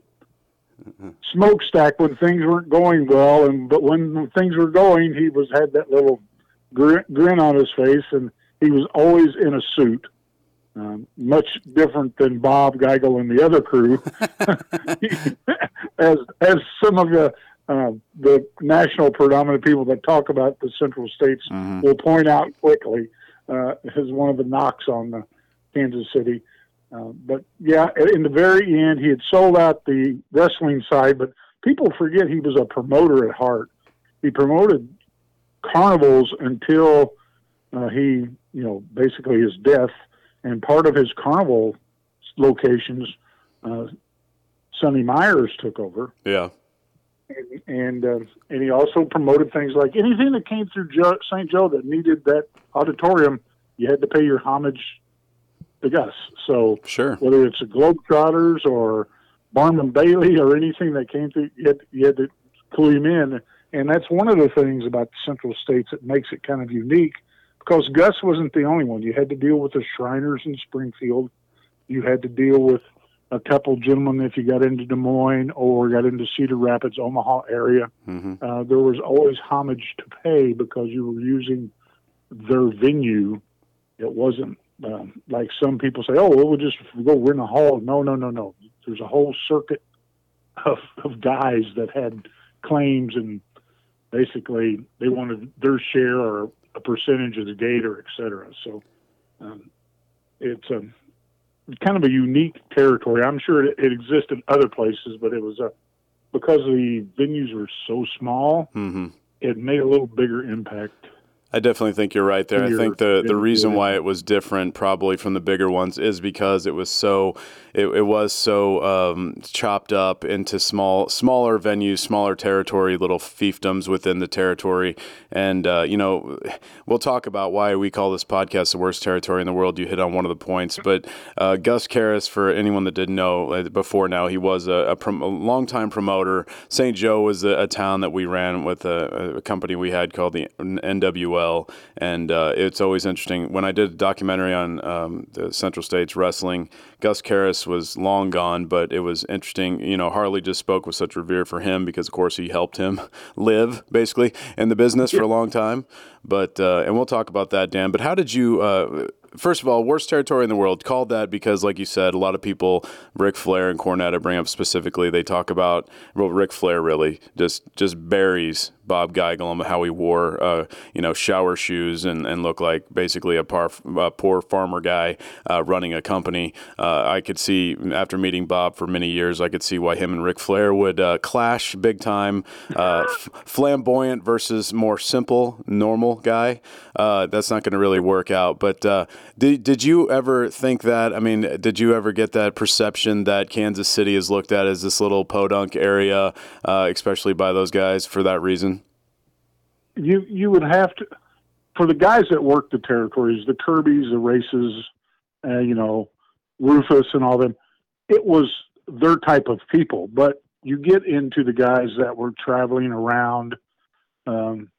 smokestack when things weren't going well. And but when things were going, he was had that little grin, grin on his face, and he was always in a suit. Um, much different than Bob Geigel and the other crew, as as some of the uh, the national predominant people that talk about the Central States Mhm. will point out quickly uh, as one of the knocks on the Kansas City. Uh, but yeah, in the very end, he had sold out the wrestling side, but people forget he was a promoter at heart. He promoted carnivals until uh, he, you know, basically his death. And part of his carnival locations, uh, Sonny Myers took over Yeah. and and, uh, and he also promoted things like anything that came through jo- St. Joe that needed that auditorium, you had to pay your homage to Gus. So Sure. whether it's the Globetrotters or Barnum Bailey or anything that came through, you had, you had to clue him in. And that's one of the things about the Central States that makes it kind of unique because Gus wasn't the only one. You had to deal with the Shriners in Springfield. You had to deal with a couple gentlemen if you got into Des Moines or got into Cedar Rapids, Omaha area. hmm Uh, there was always homage to pay because you were using their venue. It wasn't um, like some people say, "Oh, well, we'll just go rent a hall." No, no, no, no. There's a whole circuit of, of guys that had claims, and basically they wanted their share or a percentage of the gate or et cetera. So um, it's a kind of a unique territory. I'm sure it, it exists in other places, but it was a because the venues were so small, hmm it made a little bigger impact. I definitely think you're right there. I think the, the reason why it was different, probably from the bigger ones, is because it was so it, it was so um, chopped up into small smaller venues, smaller territory, little fiefdoms within the territory. And uh, you know, we'll talk about why we call this podcast the worst territory in the world. You hit on one of the points, but uh, Gus Karras, for anyone that didn't know uh, before now, he was a, a, prom- a longtime promoter. St. Joe was a, a town that we ran with a, a company we had called the NWL. Well. And uh, it's always interesting. When I did a documentary on um, the Central States wrestling, Gus Karras was long gone, but it was interesting. You know, Harley just spoke with such revere for him because, of course, he helped him live basically in the business for a long time. But uh, and we'll talk about that, Dan. But how did you? Uh, first of all, worst territory in the world. Called that because, like you said, a lot of people, Ric Flair and Cornette, bring up specifically. They talk about well, Ric Flair really just just buries Bob Geigel how he wore, uh, you know, shower shoes and, and looked like basically a, par, a poor farmer guy uh, running a company. Uh, I could see after meeting Bob for many years, I could see why him and Ric Flair would uh, clash big time. Uh, f- flamboyant versus more simple, normal guy. Uh, that's not going to really work out. But did did you ever think that? I mean, did you ever get that perception that Kansas City is looked at as this little podunk area, especially by those guys for that reason? You you would have to for the guys that work the territories, the Kirby's, the races, uh, you know, Rufus and all them. It was their type of people, but you get into the guys that were traveling around. Um,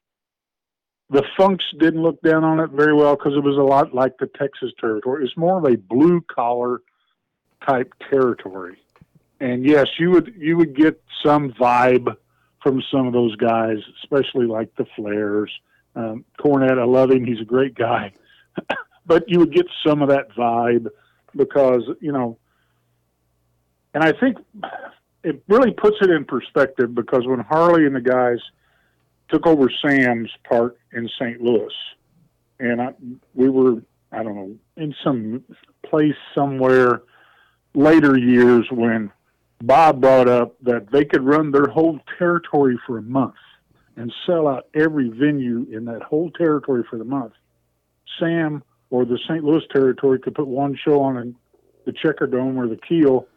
the Funks didn't look down on it very well because it was a lot like the Texas territory. It's more of a blue collar type territory, and yes, you would you would get some vibe from some of those guys, especially like the Flairs. Um, Cornette, I love him. He's a great guy. but you would get some of that vibe because, you know, and I think it really puts it in perspective because when Harley and the guys took over Sam's part in St. Louis, and I, we were, I don't know, in some place somewhere later years when Bob brought up that they could run their whole territory for a month and sell out every venue in that whole territory for the month. Sam or the St. Louis territory could put one show on in the Checker Dome or the Kiel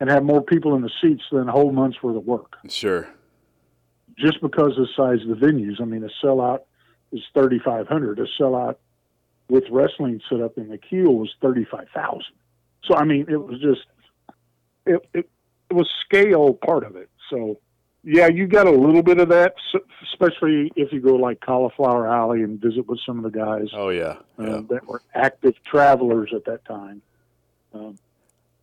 and have more people in the seats than a whole month's worth of work. Sure. Just because of the size of the venues. I mean, a sellout is 3,500. A sellout with wrestling set up in the Kiel was 35,000. So, I mean, it was just it, it, it was scale part of it. So, yeah, you got a little bit of that, especially if you go like Cauliflower Alley and visit with some of the guys. Oh yeah, uh, yeah. that were active travelers at that time. Um,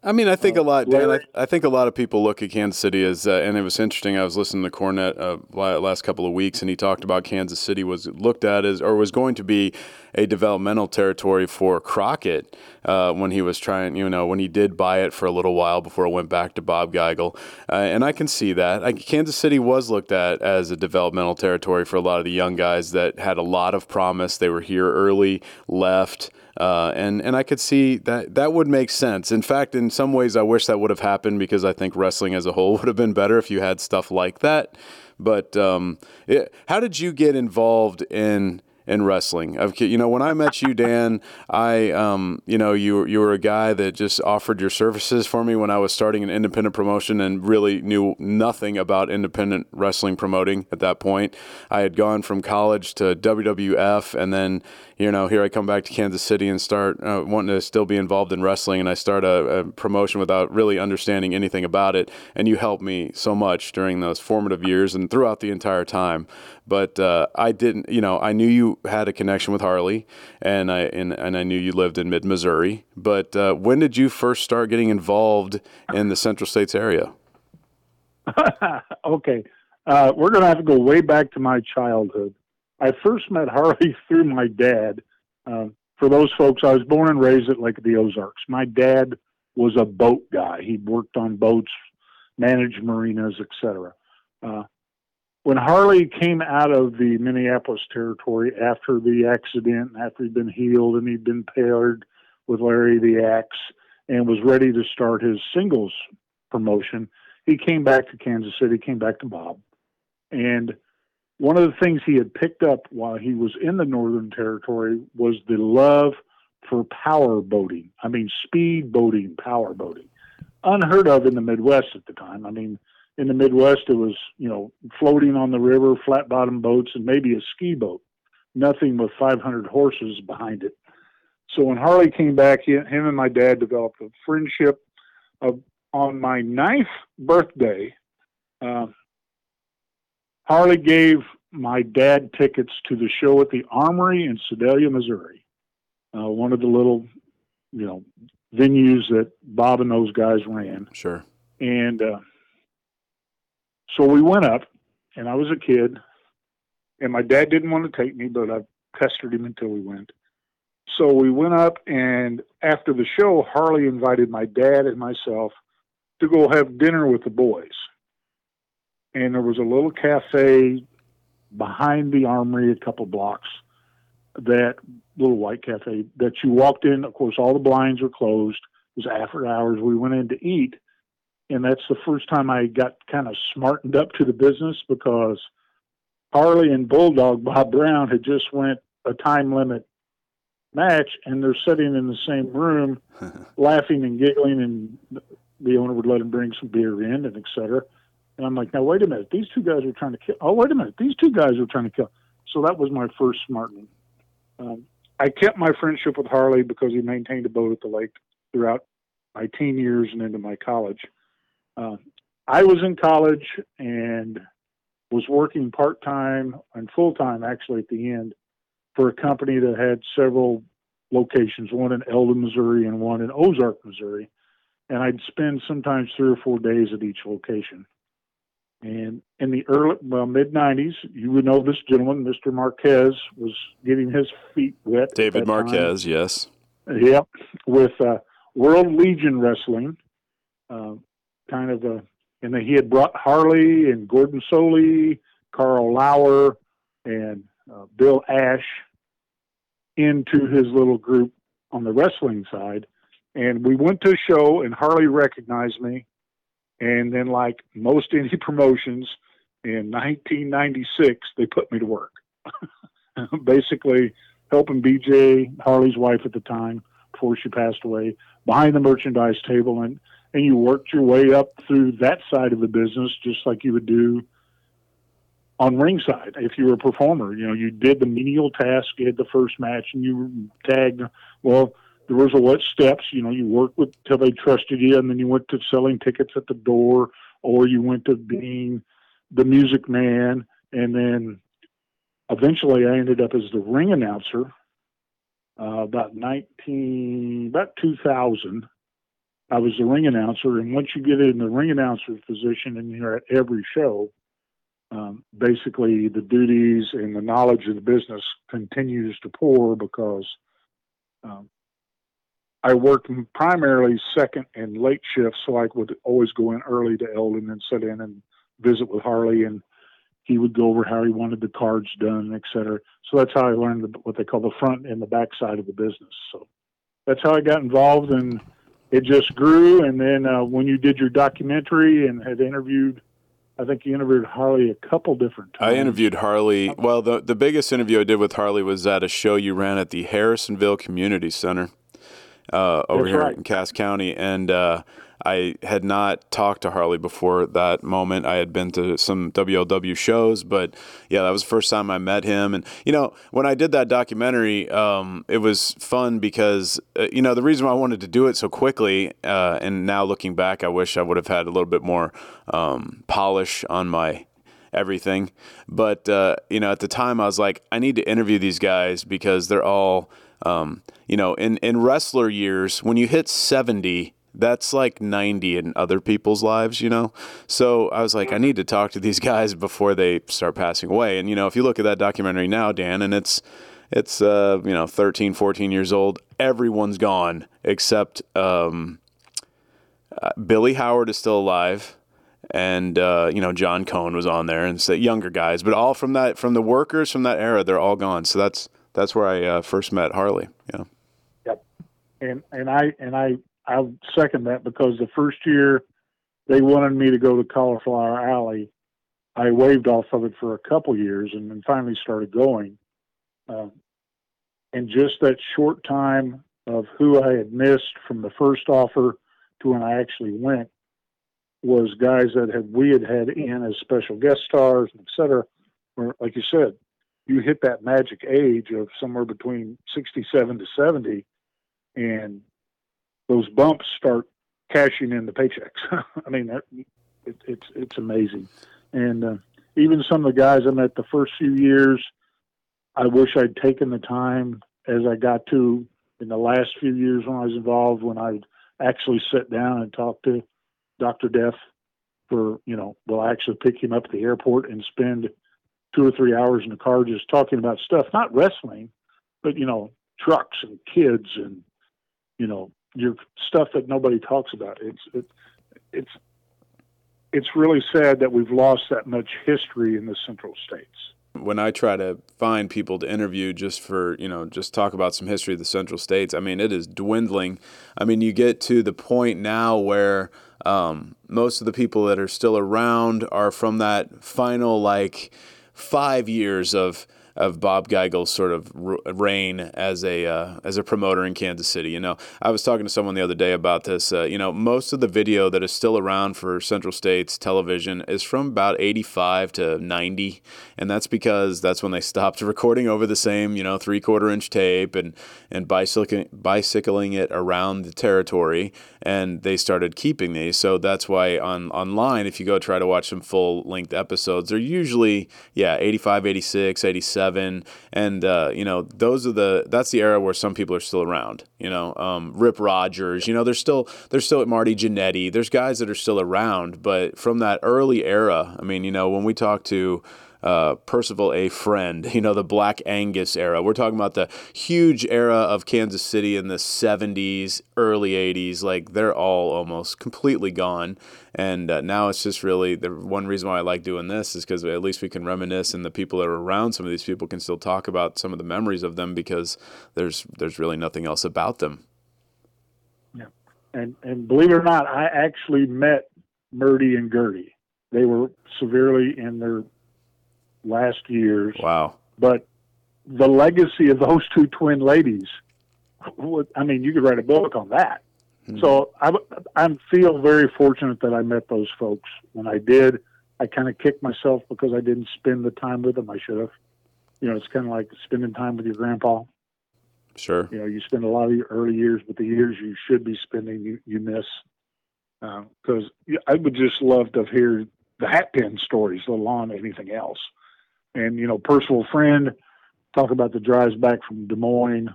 I mean, I think a lot, Dan. I, I, think a lot of people look at Kansas City as, uh, and it was interesting. I was listening to Cornette uh, last couple of weeks, and he talked about Kansas City was looked at as, or was going to be a developmental territory for Crockett uh, when he was trying, you know, when he did buy it for a little while before it went back to Bob Geigel. Uh, and I can see that. I, Kansas City was looked at as a developmental territory for a lot of the young guys that had a lot of promise. They were here early, left. Uh, and and I could see that that would make sense. In fact, in some ways, I wish that would have happened because I think wrestling as a whole would have been better if you had stuff like that. But um, it, how did you get involved in in wrestling. I've, you know, when I met you, Dan, I, um, you know, you you were a guy that just offered your services for me when I was starting an independent promotion and really knew nothing about independent wrestling promoting at that point. I had gone from college to WWF, and then you know, here I come back to Kansas City and start uh, wanting to still be involved in wrestling, and I start a, a, promotion without really understanding anything about it. And you helped me so much during those formative years and throughout the entire time. But uh, I didn't, you know, I knew you had a connection with Harley, and I and, and I knew you lived in mid Missouri. But uh, when did you first start getting involved in the Central States area? okay, uh, we're to have to go way back to my childhood. I first met Harley through my dad. Uh, for those folks, I was born and raised at Lake the Ozarks. My dad was a boat guy. He worked on boats, managed marinas, etc. Uh, when Harley came out of the Minneapolis territory after the accident, after he'd been healed and he'd been paired with Larry the Axe and was ready to start his singles promotion, he came back to Kansas City, came back to Bob, and one of the things he had picked up while he was in the Northern Territory was the love for power boating. I mean, speed boating, power boating. Unheard of in the Midwest at the time. I mean, in the Midwest, it was, you know, floating on the river, flat bottom boats, and maybe a ski boat. Nothing with 500 horses behind it. So when Harley came back, he, him and my dad developed a friendship. Of, on my ninth birthday, uh, Harley gave my dad tickets to the show at the Armory in Sedalia, Missouri, uh, one of the little, you know, venues that Bob and those guys ran. Sure. And uh, so we went up, and I was a kid, and my dad didn't want to take me, but I pestered him until we went. So we went up, and after the show, Harley invited my dad and myself to go have dinner with the boys. And there was a little cafe behind the armory, a couple blocks, that little white cafe that you walked in. Of course, all the blinds were closed. It was after hours. We went in to eat, and that's the first time I got kind of smartened up to the business because Harley and Bulldog Bob Brown had just went a time limit match, and they're sitting in the same room, laughing and giggling, and the owner would let them bring some beer in and et cetera. And I'm like, now wait a minute, these two guys are trying to kill. Oh, wait a minute, these two guys are trying to kill. So that was my first smartening. Um, I kept my friendship with Harley because he maintained a boat at the lake throughout my teen years and into my college. Uh, I was in college and was working part time and full time actually at the end for a company that had several locations, one in Eldon, Missouri, and one in Ozark, Missouri. And I'd spend sometimes three or four days at each location. And in the early, well, mid 90s, you would know this gentleman, Mr. Marquez, was getting his feet wet. David Marquez, time. yes. Yep, with uh, World League Wrestling, uh, kind of a, and he had brought Harley and Gordon Solie, Carl Lauer, and uh, Bill Ash into his little group on the wrestling side. And we went to a show, and Harley recognized me. And then, like most indie promotions, in 1996, they put me to work. Basically, helping BJ, Harley's wife at the time, before she passed away, behind the merchandise table, and and you worked your way up through that side of the business, just like you would do on ringside if you were a performer. You know, you did the menial task, you had the first match, and you tagged. Well, there was a what steps. You know, you worked with till they trusted you, and then you went to selling tickets at the door, or you went to being the music man, and then eventually I ended up as the ring announcer. Uh, about 19, about 2000, I was the ring announcer. And once you get in the ring announcer position and you're at every show, um, basically the duties and the knowledge of the business continues to pour because um, I worked primarily second and late shifts, so I would always go in early to Eldon and sit in and visit with Harley, and he would go over how he wanted the cards done, et cetera. So that's how I learned the, what they call the front and the back side of the business. So that's how I got involved, and it just grew. And then uh, when you did your documentary and had interviewed I think you interviewed Harley a couple different times. I interviewed Harley. Well, the the biggest interview I did with Harley was at a show you ran at the Harrisonville Community Center uh, over That's here right. in Cass County, and uh, I had not talked to Harley before that moment. I had been to some WLW shows, but yeah, that was the first time I met him. And you know, when I did that documentary, um, it was fun because uh, you know the reason why I wanted to do it so quickly, uh, and now looking back, I wish I would have had a little bit more um, polish on my everything. But uh, you know, at the time, I was like, I need to interview these guys because they're all, um, you know, in in wrestler years, when you hit seventy, that's like ninety in other people's lives, you know. So I was like, I need to talk to these guys before they start passing away. And you know, if you look at that documentary now, Dan, and it's it's uh, you know 13 14 years old everyone's gone except um, uh, billy howard is still alive and uh, you know John Cohn was on there, and the younger guys, but all from that from the workers from that era, they're all gone. So that's that's where I uh, first met Harley. Yeah, Yep. And and I and I I second that because the first year they wanted me to go to Cauliflower Alley, I waved off of it for a couple years and then finally started going. Um, and just that short time of who I had missed from the first offer to when I actually went was guys that had we had had in as special guest stars, et cetera. Where, like you said, you hit that magic age of somewhere between 67 to 70, and those bumps start cashing in the paychecks. I mean, that, it, it's it's amazing, and uh, even some of the guys I met the first few years, I wish I'd taken the time as I got to in the last few years when I was involved, when I'd actually sit down and talk to Dr. Death for, you know, well, I actually pick him up at the airport and spend two or three hours in the car just talking about stuff, not wrestling, but, you know, trucks and kids and, you know, your stuff that nobody talks about. It's, it, it's, it's really sad that we've lost that much history in the central states when I try to find people to interview just for, you know, just talk about some history of the Central States, I mean, it is dwindling. I mean, you get to the point now where um, most of the people that are still around are from that final, like, five years of of Bob Geigel's sort of reign as a uh, as a promoter in Kansas City. You know, I was talking to someone the other day about this. Uh, you know, most of the video that is still around for Central States television is from about 85 to 90, and that's because that's when they stopped recording over the same you know three quarter inch tape and and bicycling bicycling it around the territory, and they started keeping these. So that's why on online, if you go try to watch some full length episodes, they're usually yeah 85, 86, 87 seven, and uh, you know those are the that's the era where some people are still around. You know, um, Rip Rogers. You know, there's still there's still at Marty Jannetty. There's guys that are still around, but from that early era. I mean, you know, when we talk to uh, Percival A. Friend, you know, the Black Angus era. We're talking about the huge era of Kansas City in the 70s, early 80s. Like, they're all almost completely gone. And uh, now it's just really the one reason why I like doing this is because at least we can reminisce, and the people that are around some of these people can still talk about some of the memories of them because there's there's really nothing else about them. Yeah, and and believe it or not, I actually met Murdy and Gertie. They were severely in their last years. Wow. But the legacy of those two twin ladies, I mean, you could write a book on that. Mm-hmm. So I, I feel very fortunate that I met those folks. When I did, I kind of kicked myself because I didn't spend the time with them I should have. You know, it's kind of like spending time with your grandpa. Sure. You know, you spend a lot of your early years, but the years you should be spending, you, you miss. Because uh, I would just love to hear the hat pin stories, let alone anything else and you know Percival Friend talk about the drives back from Des Moines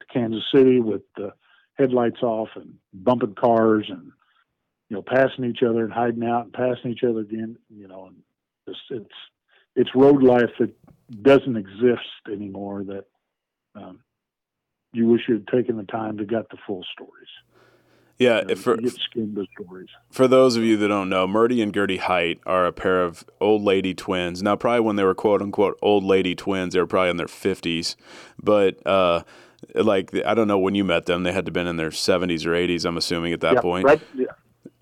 to Kansas City with the headlights off and bumping cars and you know passing each other and hiding out and passing each other again. You know, and it's it's, it's road life that doesn't exist anymore. That um, you wish you had taken the time to get the full stories. Yeah, you for, for those of you that don't know, Murdy and Gertie Height are a pair of old lady twins. Now, probably when they were quote unquote old lady twins, they were probably in their 50s. But, uh, like, I don't know when you met them, they had to have been in their 70s or 80s, I'm assuming, at that yeah, point. Right, yeah.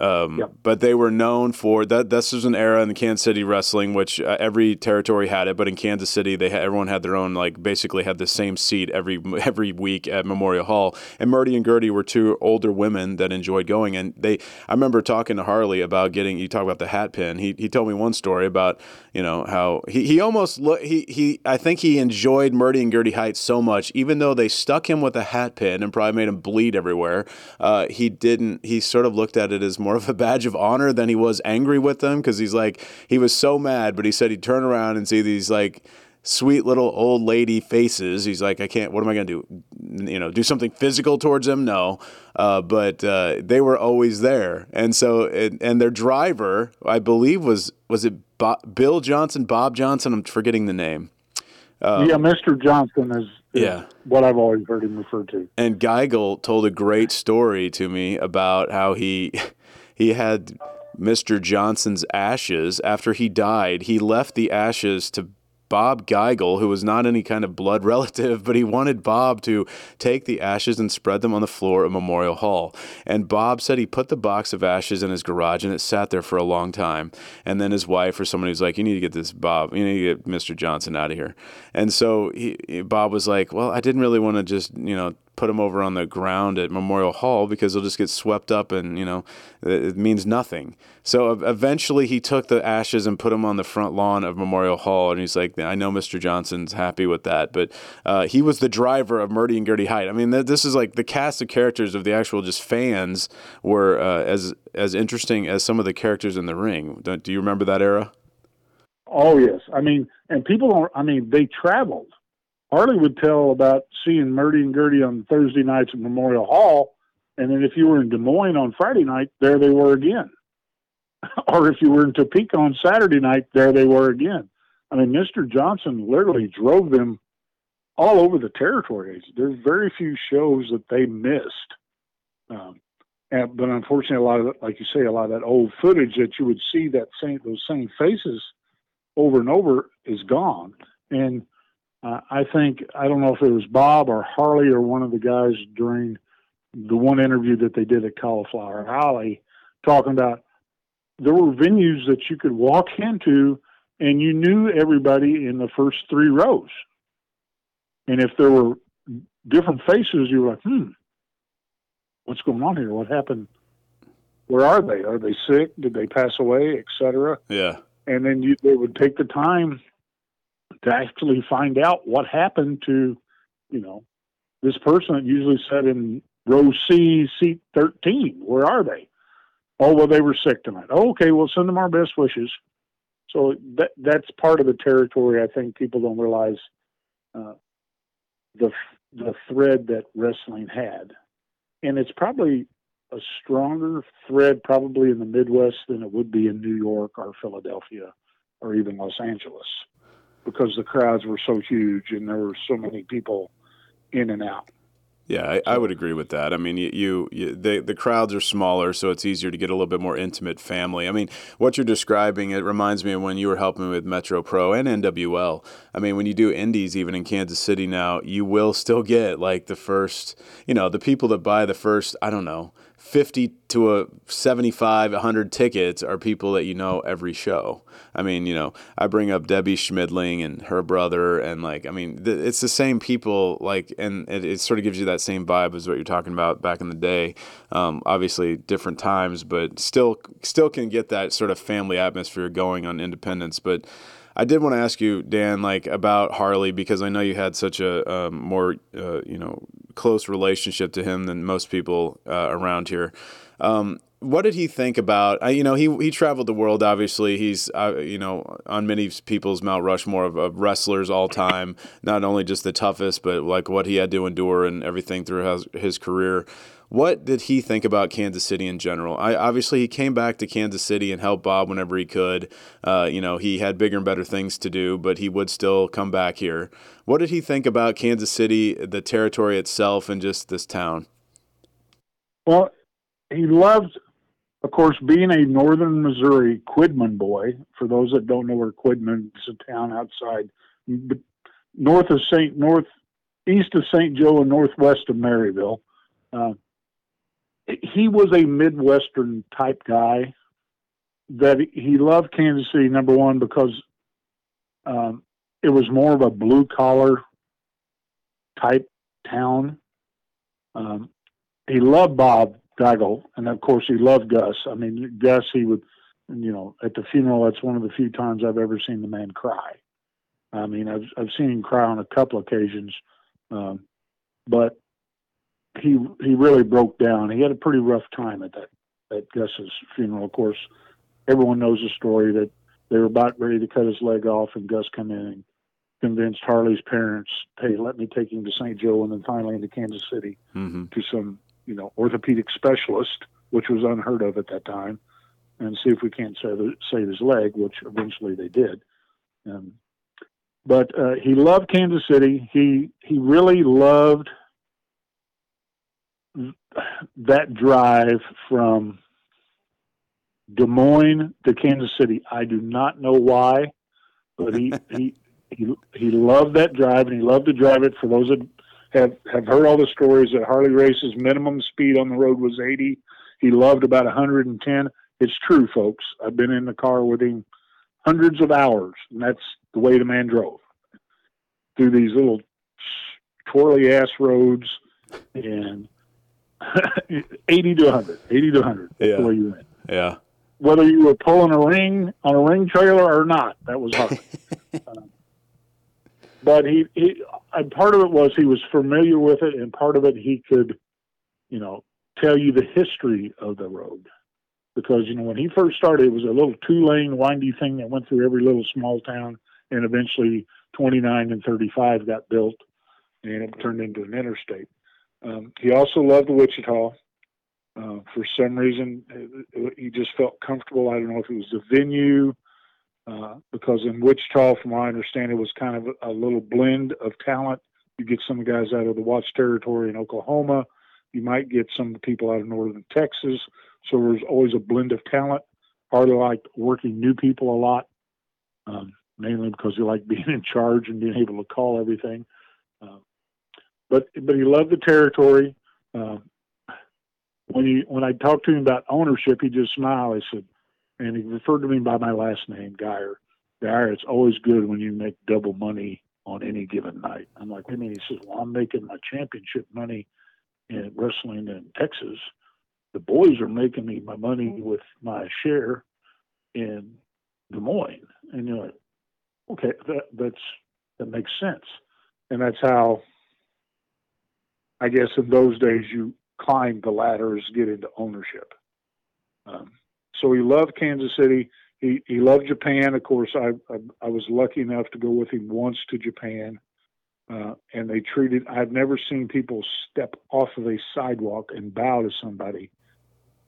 Um, yep. But they were known for that. This was an era in the Kansas City wrestling, which uh, every territory had it. But in Kansas City, they had, everyone had their own like basically had the same seat every every week at Memorial Hall. And Murdy and Gertie were two older women that enjoyed going. And they, I remember talking to Harley about getting. You talk about the hat pin. He he told me one story about you know how he he almost look he he I think he enjoyed Murdy and Gertie Heights so much, even though they stuck him with a hat pin and probably made him bleed everywhere. Uh, he didn't. He sort of looked at it as more of a badge of honor than he was angry with them because he's like he was so mad, but he said he'd turn around and see these like sweet little old lady faces. He's like, I can't. What am I going to do? You know, do something physical towards them? No, uh, but uh, they were always there, and so and, and their driver, I believe, was was it Bob, Bill Johnson, Bob Johnson? I'm forgetting the name. Um, yeah, Mr. Johnson is, is, yeah what I've always heard him referred to. And Geigel told a great story to me about how he he had Mr. Johnson's ashes after he died. He left the ashes to Bob Geigel, who was not any kind of blood relative, but he wanted Bob to take the ashes and spread them on the floor of Memorial Hall. And Bob said he put the box of ashes in his garage and it sat there for a long time. And then his wife or somebody was like, You need to get this Bob, you need to get Mr. Johnson out of here. And so he, Bob was like, Well, I didn't really want to just, you know, put him over on the ground at Memorial Hall because he'll just get swept up and, you know, it means nothing. So eventually he took the ashes and put them on the front lawn of Memorial Hall. And he's like, I know Mr. Johnson's happy with that. But uh, he was the driver of Murdy and Gertie Height. I mean, this is like the cast of characters of the actual just fans were uh, as, as interesting as some of the characters in the ring. Do you remember that era? Oh yes, I mean, and people don't. I mean, they traveled. Harley would tell about seeing Murdy and Gertie on Thursday nights at Memorial Hall, and then if you were in Des Moines on Friday night, there they were again. or if you were in Topeka on Saturday night, there they were again. I mean, Mr. Johnson literally drove them all over the territories. There's very few shows that they missed. Um, and, but unfortunately, a lot of it, like you say, a lot of that old footage that you would see that same those same faces over and over is gone. And uh, I think I don't know if it was Bob or Harley or one of the guys during the one interview that they did at Cauliflower Alley, talking about there were venues that you could walk into and you knew everybody in the first three rows. And if there were different faces, you were like, hmm, what's going on here? What happened? Where are they? Are they sick? Did they pass away, etc.? Yeah. And then you, they would take the time to actually find out what happened to, you know, this person that usually sat in row C, seat 13. Where are they? Oh, well, they were sick tonight. Oh, okay, we'll send them our best wishes. So that that's part of the territory. I think people don't realize uh, the the thread that wrestling had, and it's probably a stronger thread probably in the Midwest than it would be in New York or Philadelphia or even Los Angeles because the crowds were so huge and there were so many people in and out. Yeah, I, I, would agree with that. I mean, you, you, you, the the crowds are smaller, so it's easier to get a little bit more intimate family. I mean, what you're describing, it reminds me of when you were helping with Metro Pro and NWL. I mean, when you do indies, even in Kansas City now, you will still get like the first, you know, the people that buy the first, I don't know, 50 to a 75 100 tickets are people that you know every show. I mean you know i bring up debbie schmidling and her brother and like i mean th- it's the same people like and it, it, sort of gives you that same vibe as what you're talking about back in the day. Um, obviously different times but still still can get that sort of family atmosphere going on independence but I did want to ask you, Dan, like about Harley because I know you had such a um, more, uh, you know, close relationship to him than most people uh, around here. Um, what did he think about? You know, he he traveled the world. Obviously, he's uh, you know on many people's Mount Rushmore of, of, wrestlers all time. Not only just the toughest, but like what he had to endure and everything through his, his career. What did he think about Kansas City in general? I obviously he came back to Kansas City and helped Bob whenever he could. Uh, you know, he had bigger and better things to do, but he would still come back here. What did he think about Kansas City, the territory itself, and just this town? Well, he loved, of course, being a northern Missouri Quitman boy. For those that don't know where Quitman is, a town outside, north of Saint North, east of St. Joe, and northwest of Maryville. Uh, he was a Midwestern type guy that he loved Kansas City, number one, because um, it was more of a blue collar type town. Um, he loved Bob Geigel, and of course, he loved Gus. I mean, Gus, he would, you know, at the funeral, that's one of the few times I've ever seen the man cry. I mean, I've I've seen him cry on a couple occasions, um, but he he really broke down. He had a pretty rough time at that at Gus's funeral. Of course, everyone knows the story that they were about ready to cut his leg off, and Gus come in and convinced Harley's parents, "Hey, let me take him to St. Joe, and then finally into Kansas City mm-hmm. to some you know orthopedic specialist, which was unheard of at that time, and see if we can't save, save his leg, which eventually they did." Um, but uh, he loved Kansas City. He he really loved that drive from Des Moines to Kansas City. I do not know why, but he he he he loved that drive, and he loved to drive it. For those that have have heard all the stories that Harley Race's minimum speed on the road was 80. He loved about 110. It's true, folks. I've been in the car with him hundreds of hours, and that's the way the man drove through these little twirly ass roads and 80 to 100, 80 to 100. That's yeah. the way you went. Yeah. Whether you were pulling a ring on a ring trailer or not, that was hard. uh, but he, he, and part of it was he was familiar with it, and part of it he could, you know, tell you the history of the road. because you know when he first started, it was a little two lane windy thing that went through every little small town, and eventually 29 and 35 got built, and it turned into an interstate. Um, he also loved Wichita. Uh, for some reason, he just felt comfortable. I don't know if it was the venue, uh, because in Wichita, from what I understand, it was kind of a, a little blend of talent. You get some guys out of the Watts Territory in Oklahoma. You might get some people out of northern Texas. So there's always a blend of talent. Harley liked working new people a lot, um, mainly because he liked being in charge and being able to call everything. Uh, but but he loved the territory. Uh, when he when I talked to him about ownership, he just smiled. He said, and he referred to me by my last name, Gier. Gier, it's always good when you make double money on any given night. I'm like, I mean, he says, well, I'm making my championship money in wrestling in Texas. The boys are making me my money with my share in Des Moines. And you're like, okay, that, that's, that makes sense. And that's how, I guess in those days, you climb the ladders, get into ownership. Um, so he loved Kansas City. He he loved Japan. Of course, I I, I was lucky enough to go with him once to Japan, uh, and they treated. I've never seen people step off of a sidewalk and bow to somebody,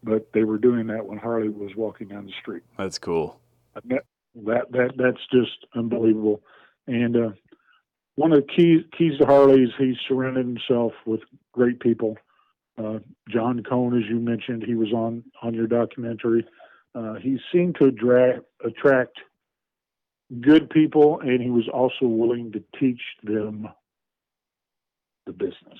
but they were doing that when Harley was walking down the street. That's cool. That that, that that's just unbelievable. And uh, one of the keys keys to Harley is he surrounded himself with great people. Uh, John Cone, as you mentioned, he was on on your documentary. Uh, he seemed to attract, attract good people, and he was also willing to teach them the business,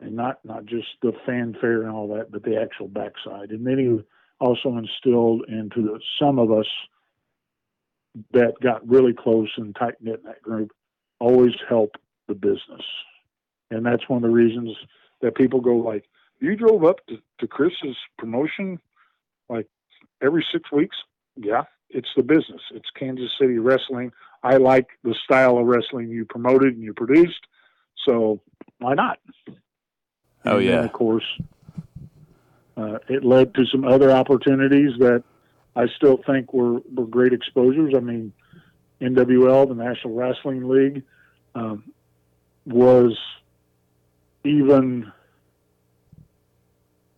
and not not just the fanfare and all that, but the actual backside. And then he also instilled into the, some of us that got really close and tight knit in that group always help the business, and that's one of the reasons that people go like, "You drove up to, to Chris's promotion like every six weeks, yeah, it's the business. It's Kansas City wrestling. I like the style of wrestling you promoted and you produced, so why not? Oh and yeah. Of course, uh, it led to some other opportunities that I still think were were great exposures. I mean, NWL, the National Wrestling League, um, was even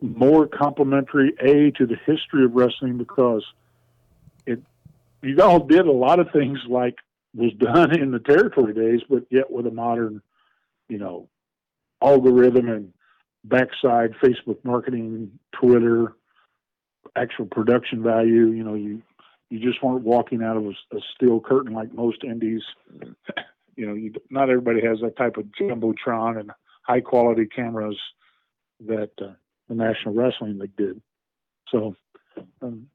more complimentary a to the history of wrestling because it you all did a lot of things like was done in the territory days but yet with a modern you know algorithm and backside facebook marketing twitter actual production value you know you you just weren't walking out of a, a steel curtain like most indies you know you, not everybody has that type of jumbotron and high quality cameras that uh, the National Wrestling League did. So, um,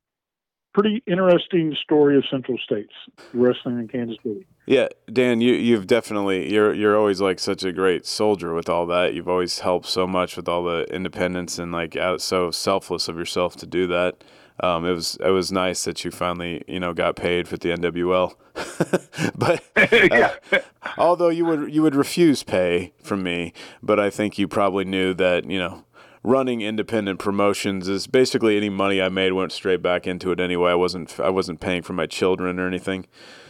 pretty interesting story of Central States wrestling in Kansas City. Yeah, Dan, you you've definitely you're you're always like such a great soldier with all that. You've always helped so much with all the independence and like out so selfless of yourself to do that. Um, it was it was nice that you finally you know got paid for the NWL, but uh, although you would you would refuse pay from me, but I think you probably knew that you know running independent promotions is basically any money I made went straight back into it anyway. I wasn't I wasn't paying for my children or anything.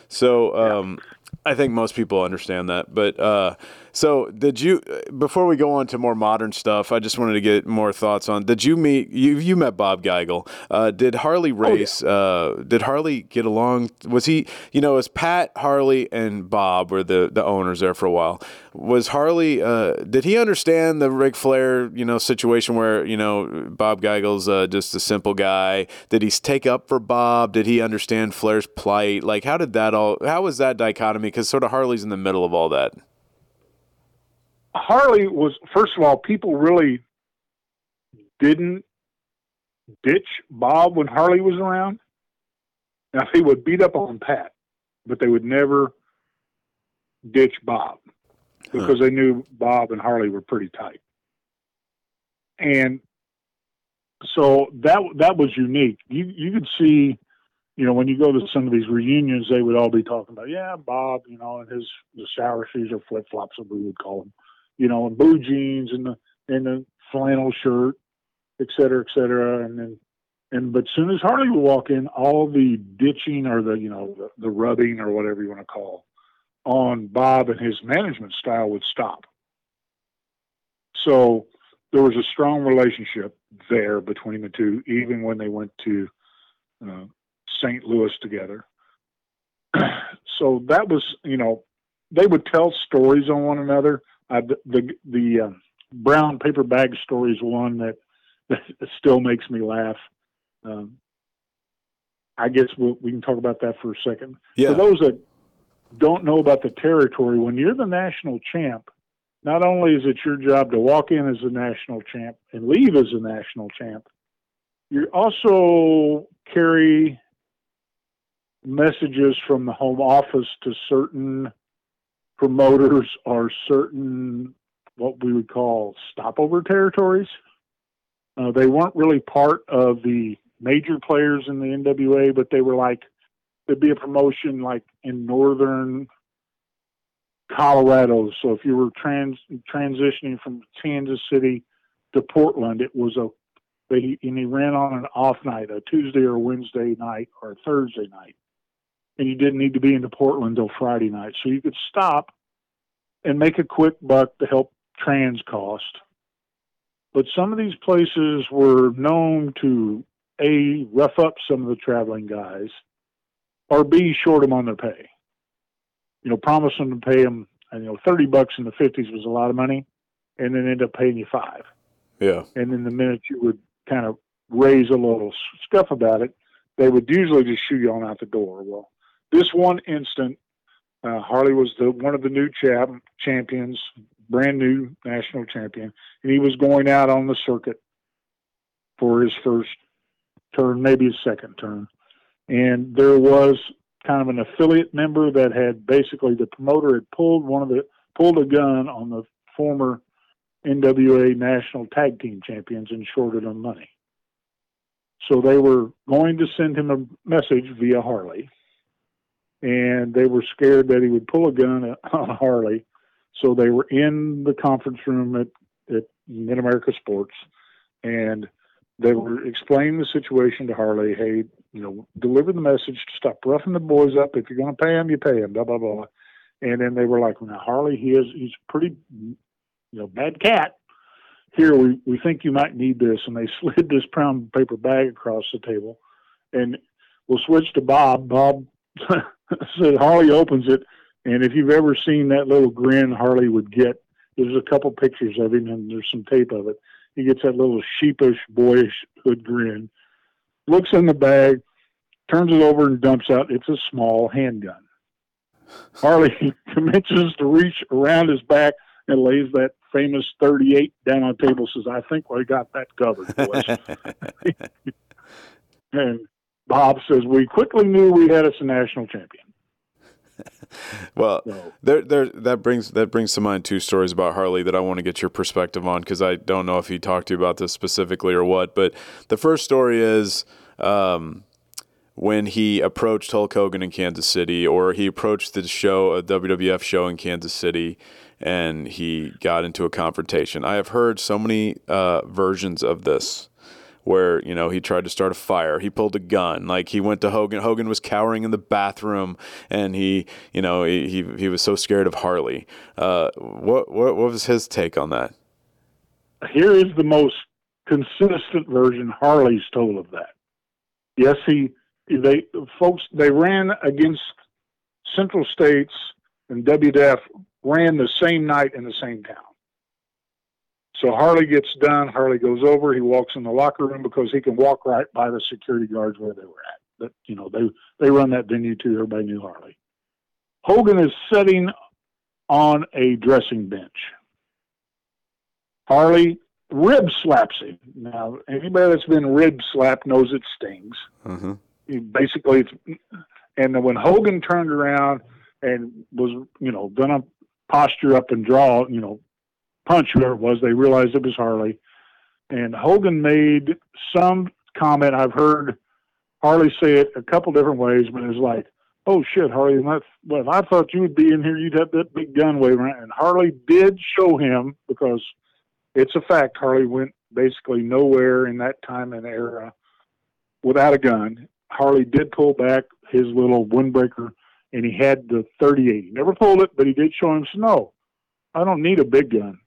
So um, I think most people understand that. But uh, so did you? Before we go on to more modern stuff, I just wanted to get more thoughts on. Did you meet you? You met Bob Geigel. Uh, did Harley race? Oh, yeah. uh, did Harley get along? Was he? You know, as Pat Harley and Bob were the the owners there for a while. Was Harley? Uh, did he understand the Ric Flair you know situation where you know Bob Geigel's uh, just a simple guy? Did he take up for Bob? Did he understand Flair's plight? Like, how did that all? How was that dichotomy? Because sort of Harley's in the middle of all that. Harley was first of all, people really didn't ditch Bob when Harley was around. Now they would beat up on Pat, but they would never ditch Bob because huh. they knew Bob and Harley were pretty tight. And so that that was unique. You you could see, you know, when you go to some of these reunions, they would all be talking about, yeah, Bob, you know, and his the sour shoes or flip flops, as we would call them you know, and blue jeans and the and the flannel shirt, et cetera, et cetera. And then And but soon as Harley would walk in, all the ditching or the you know the, the rubbing or whatever you want to call on Bob and his management style would stop. So there was a strong relationship there between the two, even when they went to uh, St. Louis together. so that was, you know, they would tell stories on one another. The the, the uh, brown paper bag story is one that, that still makes me laugh. Um, I guess we'll, we can talk about that for a second. Yeah. For those that don't know about the territory, when you're the national champ, not only is it your job to walk in as a national champ and leave as a national champ, you also carry messages from the home office to certain promoters are certain what we would call stopover territories. Uh, they weren't really part of the major players in the NWA, but they were like there'd be a promotion like in northern Colorado. So if you were trans transitioning from Kansas City to Portland, it was a they and he ran on an off night, a Tuesday or Wednesday night or Thursday night, and you didn't need to be into Portland until Friday night, so you could stop and make a quick buck to help trans cost. But some of these places were known to a rough up some of the traveling guys, or b short them on their pay you know, promise them to pay them, you know, 30 bucks in the 50s was a lot of money, and then end up paying you five. Yeah. And then the minute you would kind of raise a little scuff about it, they would usually just shoot you on out the door. Well, this one instant, uh, Harley was the one of the new chap, champions, brand new national champion, and he was going out on the circuit for his first turn, maybe his second turn. And there was kind of an affiliate member that had basically the promoter had pulled one of the pulled a gun on the former NWA national tag team champions and shorted them money. So they were going to send him a message via Harley, and they were scared that he would pull a gun on Harley. So they were in the conference room at, at Mid America Sports, and they were explaining the situation to Harley. Hey, you know, deliver the message to stop roughing the boys up. If you're going to pay them, you pay them. Blah blah blah. And then they were like, "Now Harley, he is he's pretty, you know, bad cat. Here, we we think you might need this." And they slid this brown paper bag across the table, and we'll switch to Bob. Bob said Harley opens it, and if you've ever seen that little grin Harley would get, there's a couple pictures of him, and there's some tape of it he gets that little sheepish, boyish hood grin, looks in the bag, turns it over and dumps out. It's a small handgun. Harley commences to reach around his back and lays that famous 38 down on the table. Says, "I think we got that covered, boys." and Bob says, "We quickly knew we had us a national champion." well, there, there, that brings that brings to mind two stories about Harley that I want to get your perspective on because I don't know if he talked to you about this specifically or what. But the first story is um, when he approached Hulk Hogan in Kansas City, or he approached the show, a WWF show in Kansas City, and he got into a confrontation. I have heard so many uh, versions of this where you know he tried to start a fire. He pulled a gun. Like he went to hogan. Hogan was cowering in the bathroom and he you know he he, he was so scared of harley. Uh, what, what what was his take on that? Here is the most consistent version. Harley's told of that. Yes he they folks they ran against central states and WWF ran the same night in the same town so Harley gets done. Harley goes over. He walks in the locker room because he can walk right by the security guards where they were at. But you know they they run that venue too. Everybody knew Harley. Hogan is sitting on a dressing bench. Harley rib slaps him. Now anybody that's been rib slapped knows it stings. mm-hmm. Basically, it's and when Hogan turned around and was you know gonna posture up and draw you know punch, whoever it was, they realized it was Harley. And Hogan made some comment. I've heard Harley say it a couple different ways, but it was like, oh shit, Harley, if I thought you would be in here, you'd have that big gun waving around. And Harley did show him, because it's a fact, Harley went basically nowhere in that time and era without a gun. Harley did pull back his little windbreaker, and he had the 38. He never pulled it, but he did show him. So no, I don't need a big gun.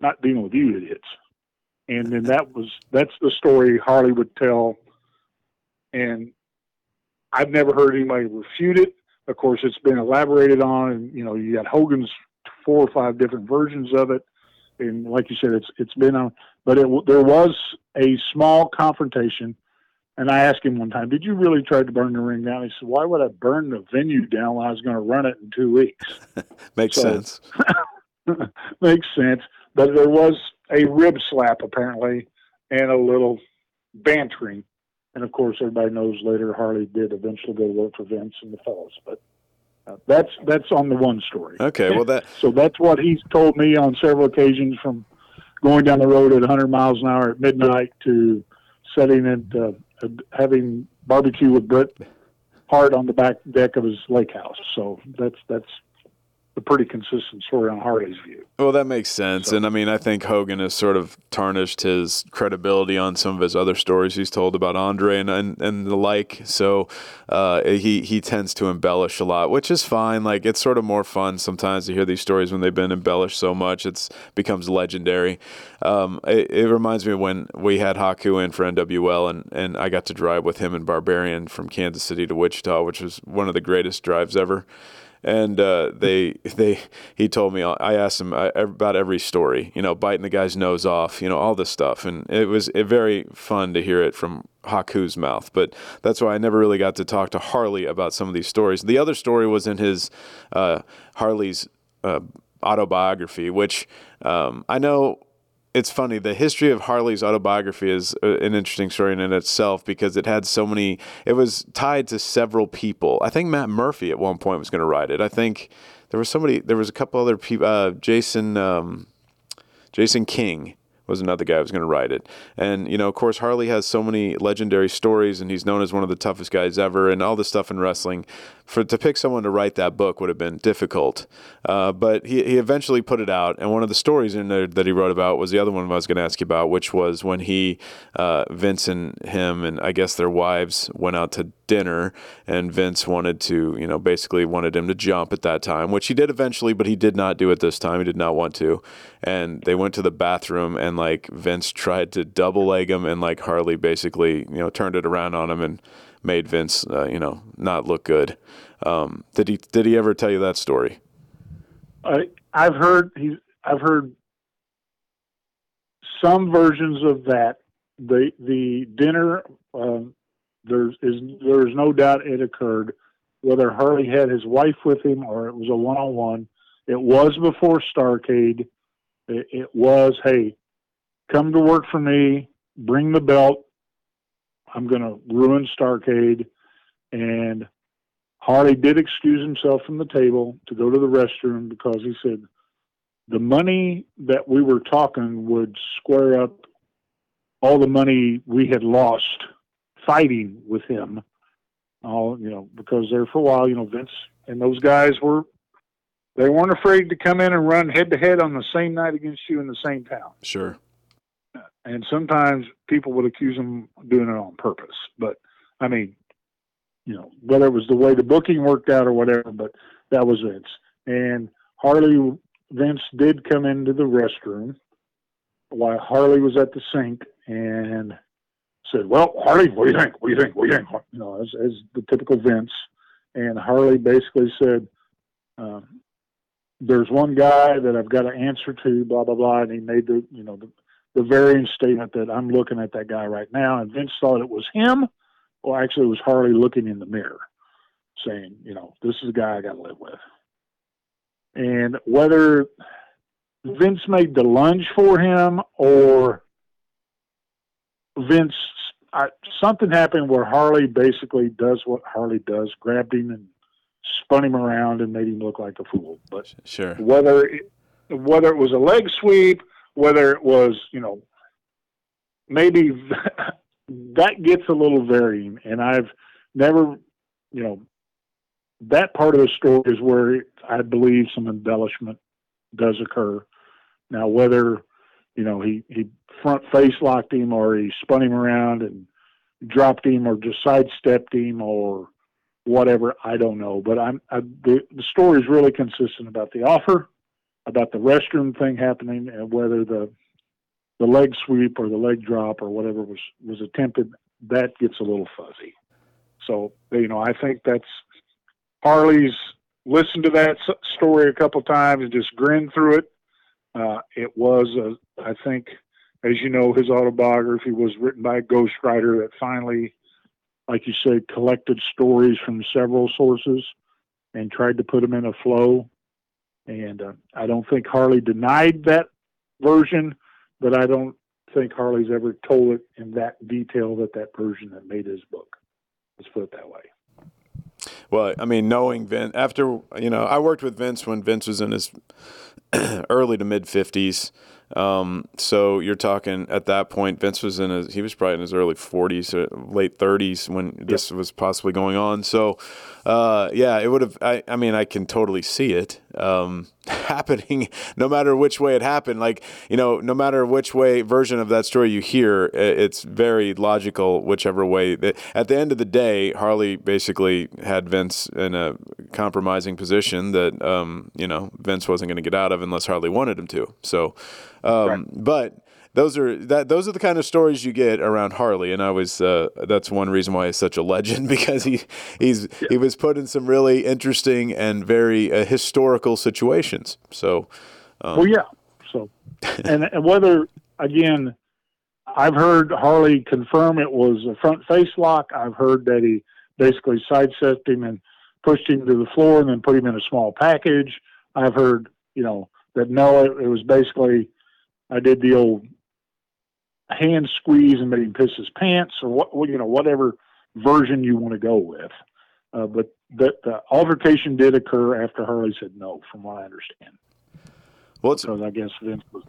Not dealing with you idiots. And then that was that's the story Harley would tell, and I've never heard anybody refute it. Of course, it's been elaborated on, and you know you got Hogan's four or five different versions of it, and like you said, it's it's been on. But it, there was a small confrontation and I asked him one time, "Did you really try to burn the ring down?" He said, "Why would I burn the venue down when I was going to run it in two weeks?" makes sense. makes sense. But there was a rib slap apparently, and a little bantering, and of course, everybody knows later Harley did eventually go to work for Vince and the fellows. But uh, that's that's on the one story. Okay, well that so that's what he's told me on several occasions from going down the road at 100 miles an hour at midnight to setting it. Uh, having barbecue with Bret Hart on the back deck of his lake house. So that's that's a pretty consistent story on Harley's view. Well, that makes sense. So, and I mean, I think Hogan has sort of tarnished his credibility on some of his other stories he's told about Andre and and, and the like. So uh, he he tends to embellish a lot, which is fine. Like it's sort of more fun sometimes to hear these stories when they've been embellished so much it's becomes legendary. Um, it, it, reminds me of when we had Haku in for NWL and and I got to drive with him and Barbarian from Kansas City to Wichita, which was one of the greatest drives ever and uh, they they he told me I asked him uh, about every story, you know, biting the guy's nose off, you know, all this stuff, and it was very fun to hear it from Haku's mouth. But that's why I never really got to talk to Harley about some of these stories. The other story was in his uh, Harley's uh, autobiography, which um, I know it's funny. The history of Harley's autobiography is uh, an interesting story in itself because it had so many. It was tied to several people. I think Matt Murphy at one point was going to write it. I think there was somebody. There was a couple other people. Uh, Jason. Um, Jason King was another guy who was going to write it. And, you know, of course, Harley has so many legendary stories, and he's known as one of the toughest guys ever, and all this stuff in wrestling. For to pick someone to write that book would have been difficult. Uh, but he, he eventually put it out, and one of the stories in there that he wrote about was the other one I was going to ask you about, which was when he, uh, Vince and him, and I guess their wives went out to dinner, and Vince wanted to, you know, basically wanted him to jump at that time, which he did eventually, but he did not do it this time. He did not want to. And they went to the bathroom, and like Vince tried to double leg him, and like Harley basically, you know, turned it around on him and made Vince, uh, you know, not look good. Um, did he? Did he ever tell you that story? I I've heard he I've heard some versions of that. The the dinner um, there's is there's no doubt it occurred. Whether Harley had his wife with him or it was a one on one, it was before Starcade. It, it was hey, come to work for me, bring the belt. I'm going to ruin Starcade. And Harley did excuse himself from the table to go to the restroom because he said the money that we were talking would square up all the money we had lost fighting with him. All you know, because there for a while, you know, Vince and those guys were they weren't afraid to come in and run head to head on the same night against you in the same town. Sure. And sometimes people would accuse them of doing it on purpose. But I mean, you know, whether it was the way the booking worked out or whatever, but that was Vince. And Harley Vince did come into the restroom while Harley was at the sink and said, "Well, Harley, what do you think? What do you think? What do you think?" You know, as, as the typical Vince. And Harley basically said, um, "There's one guy that I've got to answer to, blah blah blah," and he made the you know the, the varying statement that I'm looking at that guy right now, and Vince thought it was him, or actually it was Harley looking in the mirror, saying, "You know, this is the guy I got to live with." And whether Vince made the lunge for him or Vince I, something happened where Harley basically does what Harley does, grabbed him and spun him around and made him look like a fool. But sure, whether it, whether it was a leg sweep, whether it was you know maybe that gets a little varying, and I've never you know that part of the story is where I believe some embellishment does occur. Now, whether you know he he front face locked him or he spun him around and dropped him or just sidestepped him or whatever. I don't know, but I'm I, the the story is really consistent about the offer, about the restroom thing happening, and whether the the leg sweep or the leg drop or whatever was was attempted. That gets a little fuzzy. So you know, I think that's Harley's listened to that story a couple times and just grinned through it. Uh, it was, a, I think, as you know, his autobiography was written by a ghostwriter that finally, like you said, collected stories from several sources and tried to put them in a flow. And uh, I don't think Harley denied that version, but I don't think Harley's ever told it in that detail that that version that made his book. Let's put it that way. Well, I mean, knowing Vince, after, you know, I worked with Vince when Vince was in his early to mid 50s. Um, so you're talking at that point, Vince was in his, he was probably in his early 40s or late 30s when yep. this was possibly going on. So, uh, yeah, it would have, I, I mean, I can totally see it, um, happening no matter which way it happened. Like, you know, no matter which way version of that story you hear, it's very logical, whichever way. that At the end of the day, Harley basically had Vince in a compromising position that, um, you know, Vince wasn't going to get out of unless Harley wanted him to. So, um, right. but those are that those are the kind of stories you get around Harley, and I was uh, that's one reason why he's such a legend because he he's yeah. he was put in some really interesting and very uh, historical situations. So, um, well, yeah. So, and, and whether again, I've heard Harley confirm it was a front face lock. I've heard that he basically sidestepped him and pushed him to the floor and then put him in a small package. I've heard you know that no, it, it was basically I did the old hand squeeze and made him piss his pants or what you know whatever version you want to go with. Uh, but the, the altercation did occur after Harley said no, from what I understand. Well, because I guess Vince was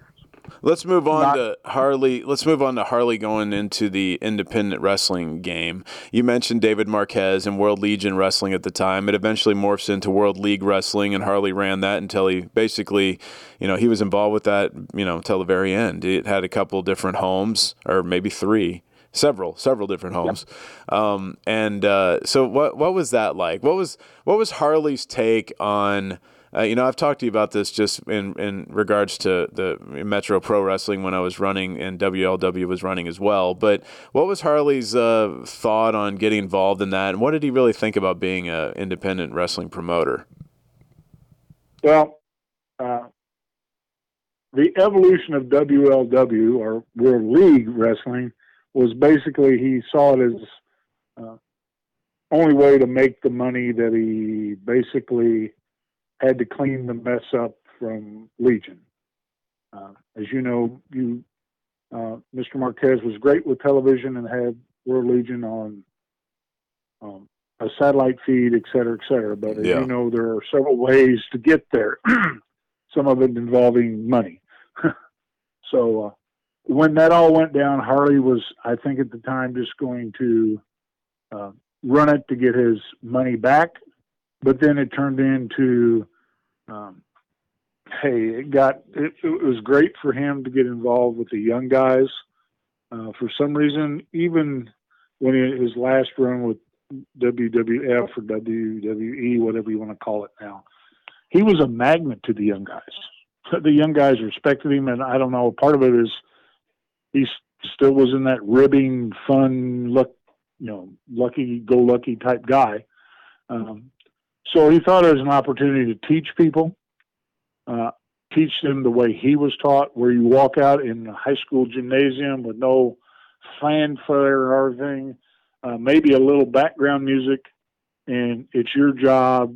Let's move on Not, to Harley. Let's move on to Harley going into the independent wrestling game. You mentioned David Marquez and World Legion Wrestling at the time. It eventually morphs into World League Wrestling, and Harley ran that until he basically, you know, he was involved with that, you know, until the very end. It had a couple different homes, or maybe three several several different homes yep. um, and uh, so what what was that like what was what was harley's take on uh, you know, I've talked to you about this just in, in regards to the Metro Pro Wrestling when I was running and WLW was running as well. But what was Harley's uh, thought on getting involved in that, and what did he really think about being an independent wrestling promoter? Well, uh, the evolution of WLW or World League Wrestling was basically he saw it as uh, only way to make the money that he basically had to clean the mess up from Legion. Uh, as you know, you uh, Mr. Marquez was great with television and had World Legion on um, a satellite feed, et cetera, et cetera. But as yeah. you know, there are several ways to get there. Some of it involving money. so uh, when that all went down, Harley was, I think, at the time, just going to uh, run it to get his money back but then it turned into um, hey it got it, it, was great for him to get involved with the young guys. Uh, for some reason even when he, his last run with WWF or WWE whatever you want to call it now he was a magnet to the young guys. The young guys respected him and I don't know part of it is he still was in that ribbing fun look you know lucky go lucky type guy. Um, so he thought it was an opportunity to teach people, uh, teach them the way he was taught, where you walk out in a high school gymnasium with no fanfare or everything, uh, maybe a little background music, and it's your job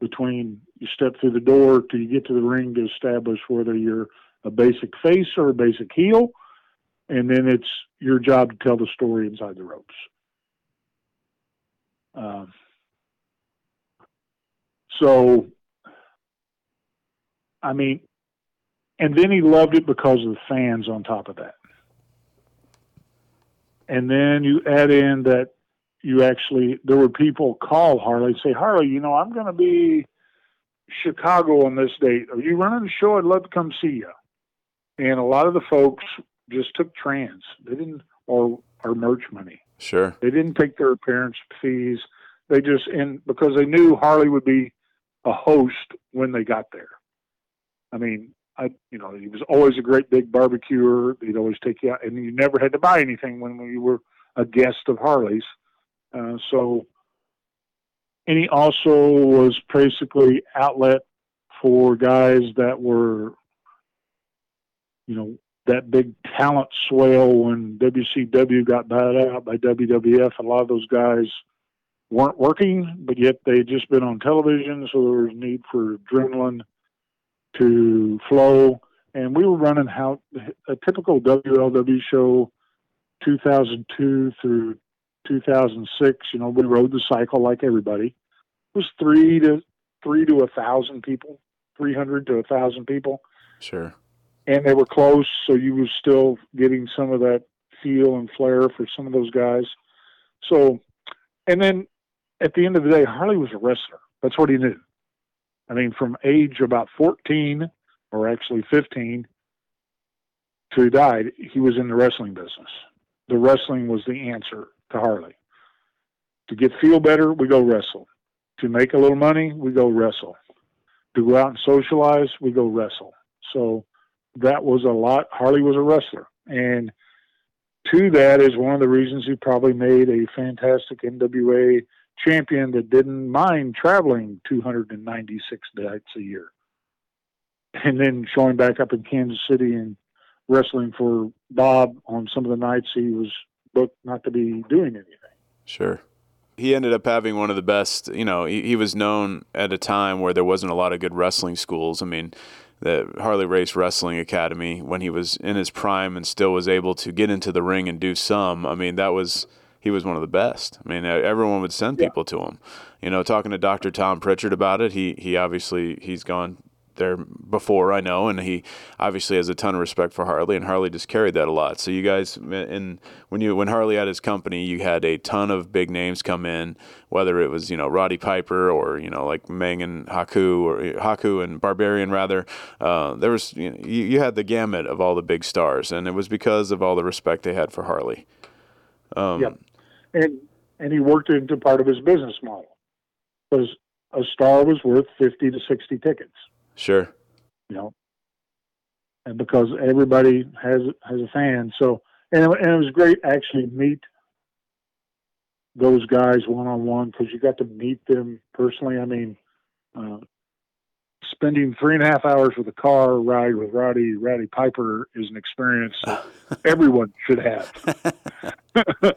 between you step through the door till you get to the ring to establish whether you're a basic face or a basic heel, and then it's your job to tell the story inside the ropes. Um, so, I mean, and then he loved it because of the fans on top of that. And then you add in that you actually, there were people call Harley say, Harley, you know, I'm going to be Chicago on this date. Are you running the show? I'd love to come see you. And a lot of the folks just took trans. They didn't, or, or merch money. Sure. They didn't take their appearance fees. They just and because they knew Harley would be a host when they got there. I mean, I you know he was always a great big barbecuer. He'd always take you out, and you never had to buy anything when you were a guest of Harley's. Uh, so, and he also was basically outlet for guys that were, you know, that big talent swell when WCW got bought out by WWF. A lot of those guys weren't working, but yet they had just been on television, so there was need for adrenaline to flow. And we were running how a typical WLW show, 2002 through 2006. You know, we rode the cycle like everybody. It was three to three to a thousand people, 300 to a thousand people Sure. and they were close, so you were still getting some of that feel and flair for some of those guys. So, and then at the end of the day, Harley was a wrestler. That's what he knew. I mean, from age about 14, or actually 15, till he died, he was in the wrestling business. The wrestling was the answer to Harley. To get feel better, we go wrestle. To make a little money, we go wrestle. To go out and socialize, we go wrestle. So, that was a lot. Harley was a wrestler. And to that is one of the reasons he probably made a fantastic NWA champion that didn't mind traveling 296 nights a year. And then showing back up in Kansas City and wrestling for Bob on some of the nights he was booked not to be doing anything. Sure. He ended up having one of the best, you know, he, he was known at a time where there wasn't a lot of good wrestling schools. I mean, the Harley Race Wrestling Academy, when he was in his prime and still was able to get into the ring and do some, I mean, that was, he was one of the best. I mean, everyone would send people to him. You know, talking to Dr. Tom Prichard about it, he, he obviously, he's gone there before I know, and he obviously has a ton of respect for Harley, and Harley just carried that a lot. So you guys, and when you when Harley had his company, you had a ton of big names come in, whether it was you know Roddy Piper or you know like Meng and Haku or Haku and Barbarian rather. Uh, there was you, know, you, you had the gamut of all the big stars, and it was because of all the respect they had for Harley. Um, Yep. And and he worked it into part of his business model. Because a star was worth fifty to sixty tickets. Sure. you know, and because everybody has has a fan. So and it, and it was great actually meet those guys one on one because you got to meet them personally. I mean, uh, spending three and a half hours with a car ride with Roddy Roddy Piper is an experience that everyone should have.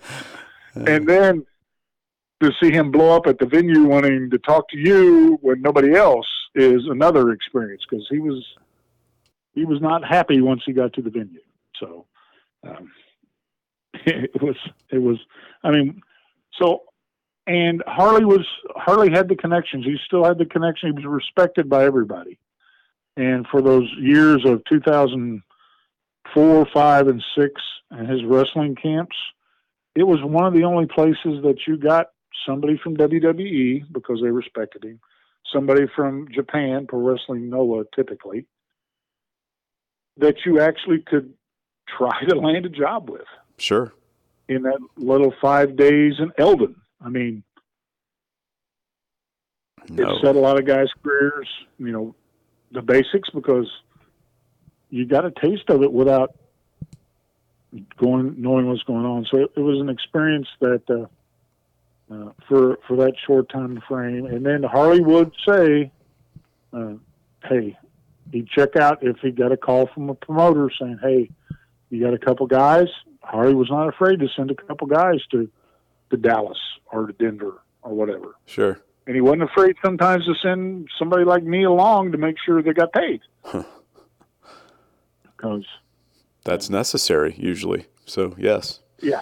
and then to see him blow up at the venue wanting to talk to you when nobody else is another experience because he was he was not happy once he got to the venue. So um, it was it was I mean so and Harley was Harley had the connections. He still had the connection. He was respected by everybody. And for those years of 2004, five, and six, and his wrestling camps, it was one of the only places that you got somebody from WWE because they respected him, somebody from Japan, Pro Wrestling Noah typically, that you actually could try to land a job with Sure. in that little five days in Eldon. I mean, No. it set a lot of guys' careers, you know, the basics because you got a taste of it without going knowing what's going on. So it, it was an experience that uh, uh, for for that short time frame. And then Harley would say, uh, "Hey, he'd check out if he got a call from a promoter saying, "Hey, you got a couple guys." Harley was not afraid to send a couple guys to to Dallas or to Denver or whatever Sure. and he wasn't afraid sometimes to send somebody like me along to make sure they got paid. Because That's necessary usually. So yes. yeah,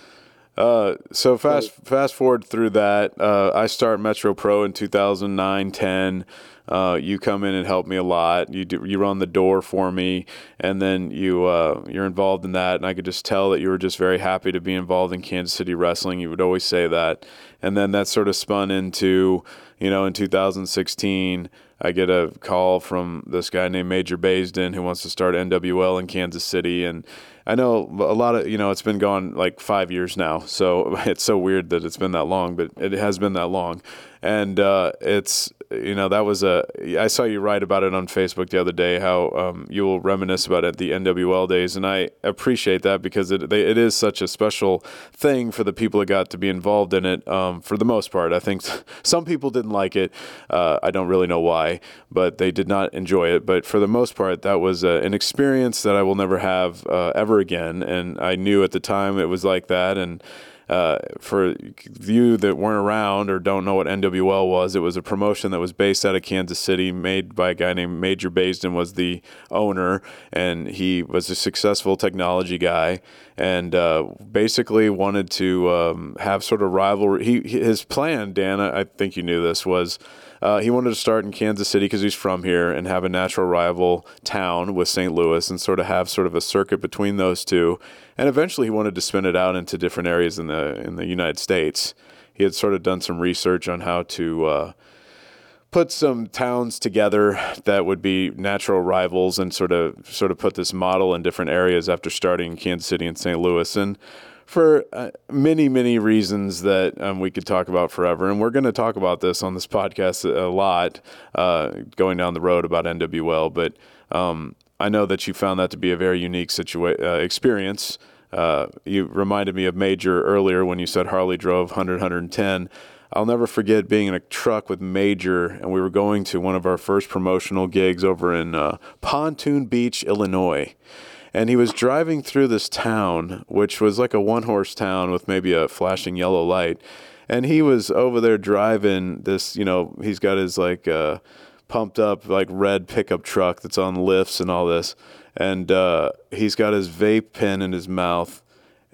Uh, so fast fast forward through that. Uh, I start Metro Pro in 2009, 10. Uh, you come in and help me a lot. You do, you run the door for me, and then you uh, you're involved in that. And I could just tell that you were just very happy to be involved in Kansas City wrestling. You would always say that, and then that sort of spun into you know in 2016. I get a call from this guy named Major Baisden who wants to start NWL in Kansas City, and I know a lot of you know it's been gone like five years now, so it's so weird that it's been that long, but it has been that long, and uh, it's you know that was a I saw you write about it on Facebook the other day how um, you will reminisce about it the NWL days, and I appreciate that because it they, it is such a special thing for the people that got to be involved in it. Um, for the most part, I think some people didn't like it. Uh, I don't really know why, but they did not enjoy it. But for the most part, that was uh, an experience that I will never have uh, ever again, and I knew at the time it was like that, and uh, for you that weren't around or don't know what NWL was, it was a promotion that was based out of Kansas City, made by a guy named Major Baisden was the owner, and he was a successful technology guy, and uh, basically wanted to um, have sort of rivalry. He his plan, Dan, I think you knew this was. Uh, he wanted to start in Kansas City because he's from here and have a natural rival town with St. Louis and sort of have sort of a circuit between those two. And eventually, he wanted to spin it out into different areas in the in the United States. He had sort of done some research on how to. Uh, put some towns together that would be natural rivals and sort of sort of put this model in different areas after starting in Kansas City and St. Louis and for uh, many, many reasons that um, we could talk about forever. And we're going to talk about this on this podcast a lot uh, going down the road about NWL. But um, I know that you found that to be a very unique situa- uh, experience. Uh, you reminded me of Major earlier when you said Harley drove 100, 110. I'll never forget being in a truck with Major, and we were going to one of our first promotional gigs over in uh, Pontoon Beach, Illinois and he was driving through this town, which was like a one horse town with maybe a flashing yellow light. And he was over there driving this, you know, he's got his like uh, pumped up like red pickup truck that's on lifts and all this. And uh, he's got his vape pen in his mouth.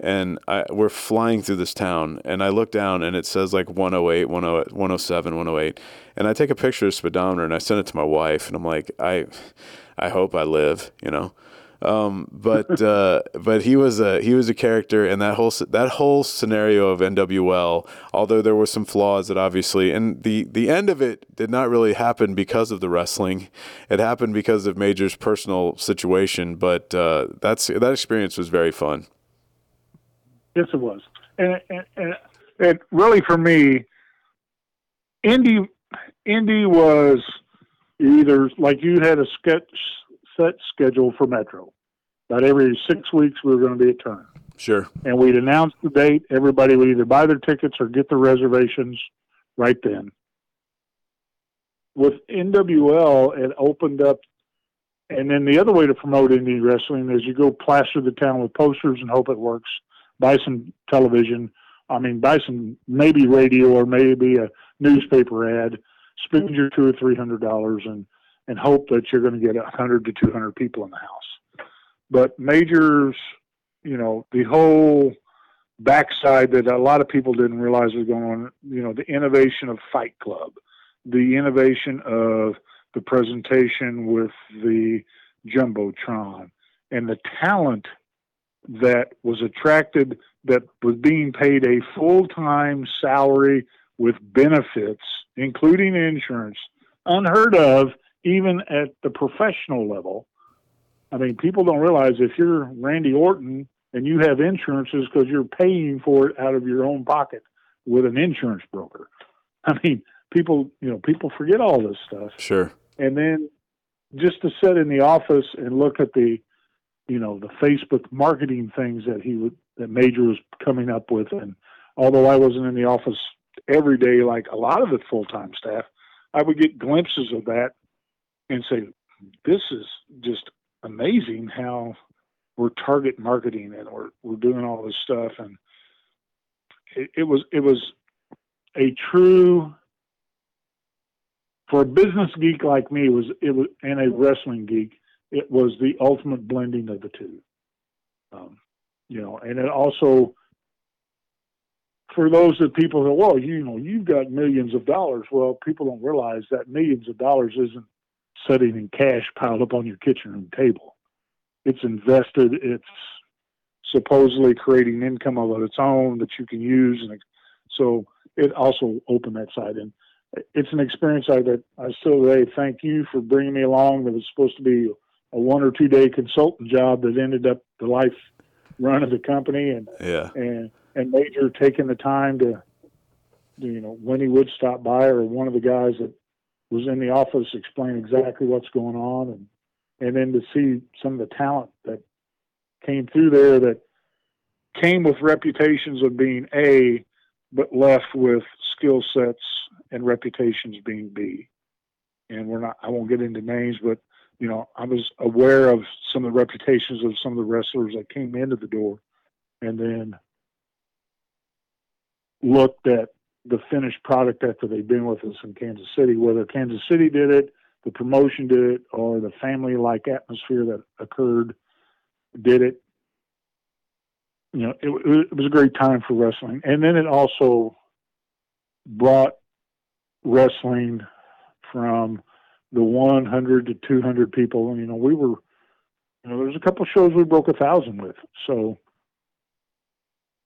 And I, we're flying through this town, and I look down, and it says like 108, 107, 108. And I take a picture of the speedometer, and I send it to my wife, and I'm like, I, I hope I live, you know. Um, but uh, but he was a he was a character, and that whole that whole scenario of NWL, although there were some flaws that obviously, and the the end of it did not really happen because of the wrestling. It happened because of Major's personal situation. But uh, that's that experience was very fun. Yes, it was, and and, and, and really for me, Indy Indy was either like you had a sketch set schedule for Metro. About every six weeks, we were going to be a turn. Sure. And we'd announce the date. Everybody would either buy their tickets or get their reservations right then. With NWL, it opened up. And then the other way to promote indie wrestling is you go plaster the town with posters and hope it works. Buy some television. I mean, buy some maybe radio or maybe a newspaper ad. Spend your two or three hundred dollars and and hope that you're going to get 100 to 200 people in the house. But majors, you know, the whole backside that a lot of people didn't realize was going on, you know, the innovation of Fight Club, the innovation of the presentation with the Jumbotron, and the talent that was attracted that was being paid a full time salary with benefits, including insurance, unheard of even at the professional level. I mean, people don't realize if you're Randy Orton and you have insurances because you're paying for it out of your own pocket with an insurance broker. I mean, people, you know, people forget all this stuff. Sure. And then just to sit in the office and look at the, you know, the Facebook marketing things that he would, that Major was coming up with. And although I wasn't in the office every day like a lot of the full time staff, I would get glimpses of that and say, this is just amazing how we're target marketing and we're, we're doing all this stuff. And it, it was, it was a true, for a business geek like me, it was, it was, and a wrestling geek, it was the ultimate blending of the two. Um, you know, and it also for those that people go, well, you know, you've got millions of dollars. Well, people don't realize that millions of dollars isn't sitting in cash piled up on your kitchen room table. It's invested. It's supposedly creating income of its own that you can use, and so it also opened that side. And it's an experience I that I still today thank you for bringing me along. That was supposed to be a one or two day consultant job that ended up the life run of the company, and Yeah. and and Major taking the time to, you know, when he would stop by, or one of the guys that was in the office explain exactly what's going on, and and then to see some of the talent that came through there that came with reputations of being A, but left with skill sets and reputations being B. And we're not, I won't get into names, but you know, I was aware of some of the reputations of some of the wrestlers that came into the door and then looked at the finished product after they'd been with us in Kansas City, whether Kansas City did it, the promotion did it, or the family like atmosphere that occurred did it. You know, it, it was a great time for wrestling. And then it also brought wrestling from the 100 to 200 people. You know, we were, you know, there's a couple shows we broke a thousand with. So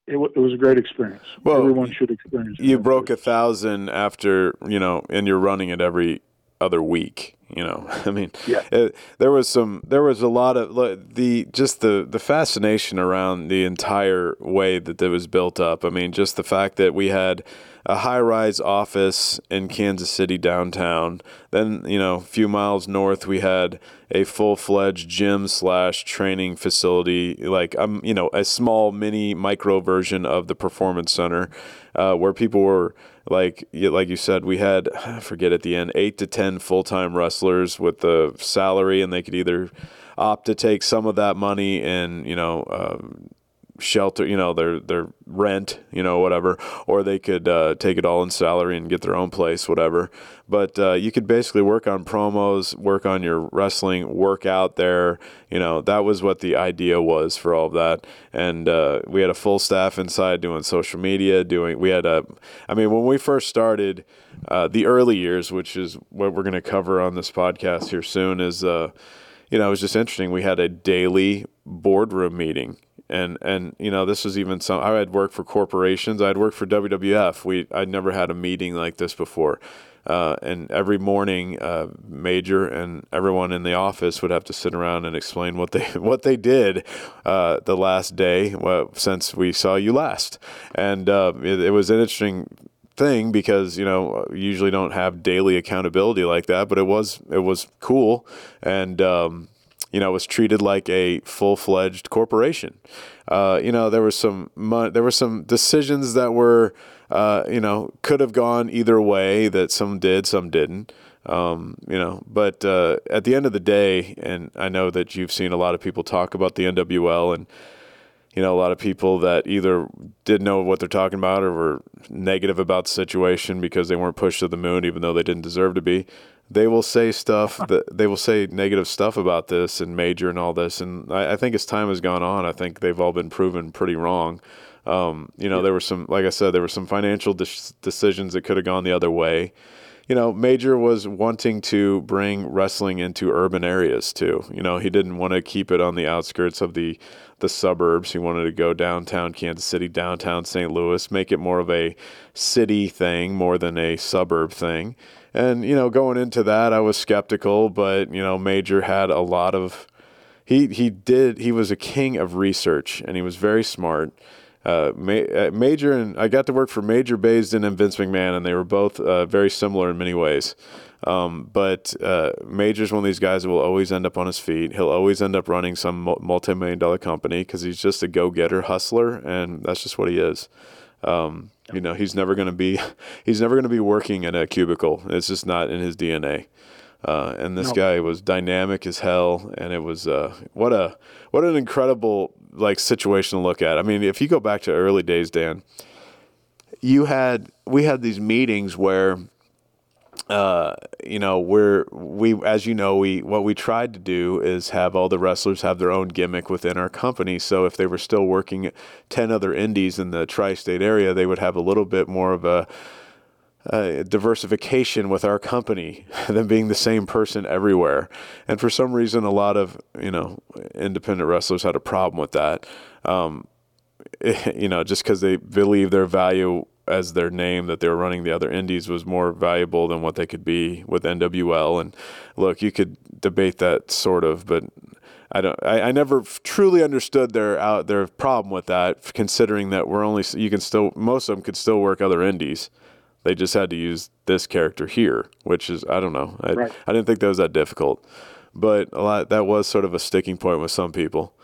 it, wa- it was a great experience. Well, Everyone should experience it. You broke a thousand after you know, and you're running it every other week. You know, I mean, Yeah. it, there was some, there was a lot of look, the just the the fascination around the entire way that it was built up. I mean, just the fact that we had a high rise office in Kansas City downtown. Then you know, a few miles north, we had a full fledged gym slash training facility, like um, you know, a small mini micro version of the performance center, uh, where people were like like you said, we had I forget at the end eight to ten full time wrestlers with the salary, and they could either opt to take some of that money and you know. Um, shelter, you know, their their rent, you know, whatever, or they could uh, take it all in salary and get their own place, whatever. But uh, you could basically work on promos, work on your wrestling, work out there. You know, that was what the idea was for all of that. And uh, we had a full staff inside doing social media, doing. We had a, I mean, when we first started, uh, the early years, which is what we're going to cover on this podcast here soon, is. Uh, you know, it was just interesting. We had a daily boardroom meeting. And, and you know this was even some I had worked for corporations. I had worked for WWF we I'd never had a meeting like this before. Uh, and every morning uh, Major and everyone in the office would have to sit around and explain what they what they did uh, the last day well, since we saw you last. And uh, it, it was an interesting thing because you know usually don't have daily accountability like that but it was it was cool. And um, you know was treated like a full-fledged corporation uh, you know there was some there were some decisions that were uh, you know could have gone either way that some did some didn't um, you know but uh, at the end of the day and I know that you've seen a lot of people talk about the NWL and you know, a lot of people that either didn't know what they're talking about or were negative about the situation because they weren't pushed to the moon, even though they didn't deserve to be. They will say stuff that they will say negative stuff about this and major and all this. And I, I think as time has gone on, I think they've all been proven pretty wrong. Um, you know, there were some, like I said, there were some financial dis- decisions that could have gone the other way you know, Major was wanting to bring wrestling into urban areas too. You know, he didn't want to keep it on the outskirts of the the suburbs. He wanted to go downtown Kansas City, downtown St. Louis, make it more of a city thing more than a suburb thing. And you know, going into that, I was skeptical, but you know, Major had a lot of he he did he was a king of research and he was very smart. Uh, uh, Major and I got to work for Major Baisden and Vince McMahon, and they were both uh, very similar in many ways. Um, but uh, Major's one of these guys that will always end up on his feet. He'll always end up running some mul- multi-million dollar company because he's just a go-getter hustler, and that's just what he is. Um, you know, he's never going to be he's never going to be working in a cubicle. It's just not in his DNA. Uh, and this No. guy was dynamic as hell, and it was uh, what a what an incredible like situation to look at. I mean, if you go back to early days, Dan, you had we had these meetings where uh, you know, we're we as you know, we what we tried to do is have all the wrestlers have their own gimmick within our company. So if they were still working ten other indies in the tri-state area, they would have a little bit more of a uh, diversification with our company than being the same person everywhere. And for some reason, a lot of you know independent wrestlers had a problem with that. Um, you know, just because they believe their value as their name that they were running the other indies was more valuable than what they could be with NWL. And look, you could debate that sort of, but I don't. I, I never truly understood their out their problem with that, considering that we're only you can still most of them could still work other indies. They just had to use this character here, which is I don't know. I, Right. I didn't think that was that difficult, but a lot that was sort of a sticking point with some people.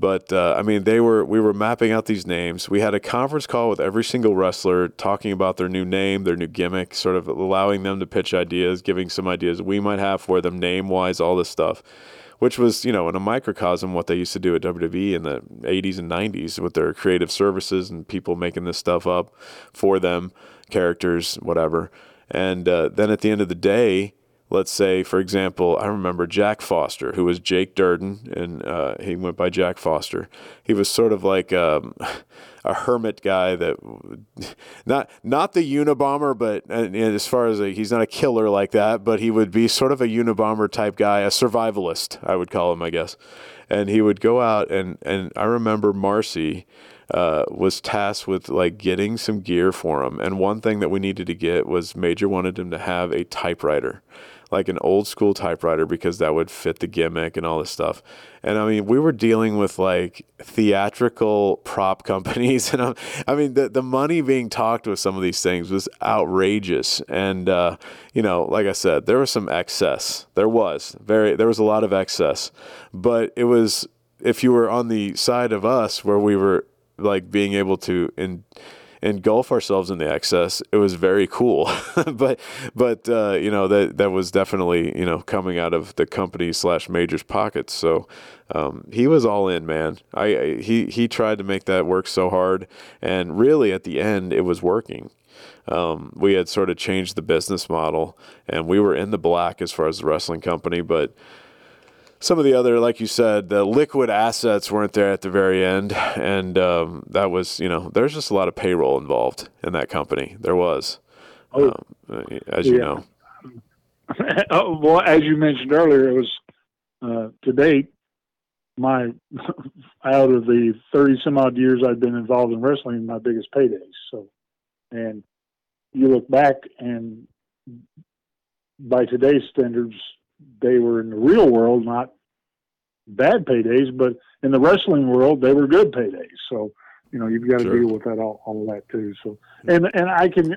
But uh, I mean, they were we were mapping out these names. We had a conference call with every single wrestler, talking about their new name, their new gimmick, sort of allowing them to pitch ideas, giving some ideas we might have for them, name wise, all this stuff. Which was, you know, in a microcosm what they used to do at WWE in the 80s and 90s with their creative services and people making this stuff up for them, characters, whatever. And uh, then at the end of the day, let's say, for example, I remember Jack Foster, who was Jake Durden, and uh, he went by Jack Foster. He was sort of like um, a hermit guy that, not not the Unabomber, but and, and as far as a, he's not a killer like that, but he would be sort of a Unabomber type guy, a survivalist, I would call him, I guess. And he would go out and and I remember Marcy uh, was tasked with like getting some gear for him. And one thing that we needed to get was Major wanted him to have a typewriter, like an old school typewriter, because that would fit the gimmick and all this stuff. And I mean, we were dealing with like theatrical prop companies, and I'm, I mean, the the money being talked with some of these things was outrageous. And uh, you know, like I said, there was some excess. There was very there was a lot of excess, but it was if you were on the side of us where we were like being able to in, engulf ourselves in the excess, it was very cool. but but uh, you know that that was definitely you know coming out of the company slash majors pockets. So um, he was all in, man. I, I he he tried to make that work so hard, and really at the end it was working. Um, we had sort of changed the business model, and we were in the black as far as the wrestling company, but some of the other, like you said, the liquid assets weren't there at the very end, and um, that was, you know, there's just a lot of payroll involved in that company. There was, Oh. um, as you Yeah. know. oh, well, as you mentioned earlier, it was uh, to date my out of the thirty some odd years I've been involved in wrestling, my biggest paydays. So, and you look back, and by today's standards, they were in the real world not bad paydays, but in the wrestling world, they were good paydays. So, you know, you've got to Sure. deal with that all, all that too. So, and and I can,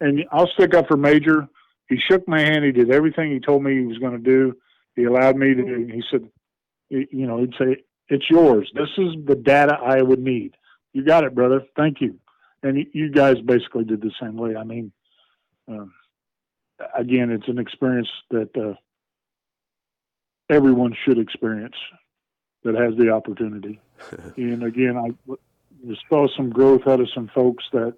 and I'll stick up for Major. He shook my hand. He did everything he told me he was going to do. He allowed me to. He said, you know, he'd say, "It's yours. This is the data I would need. You got it, brother. Thank you." And you guys basically did the same way. I mean, um, again, it's an experience that uh, everyone should experience that has the opportunity. and again, I saw some growth out of some folks that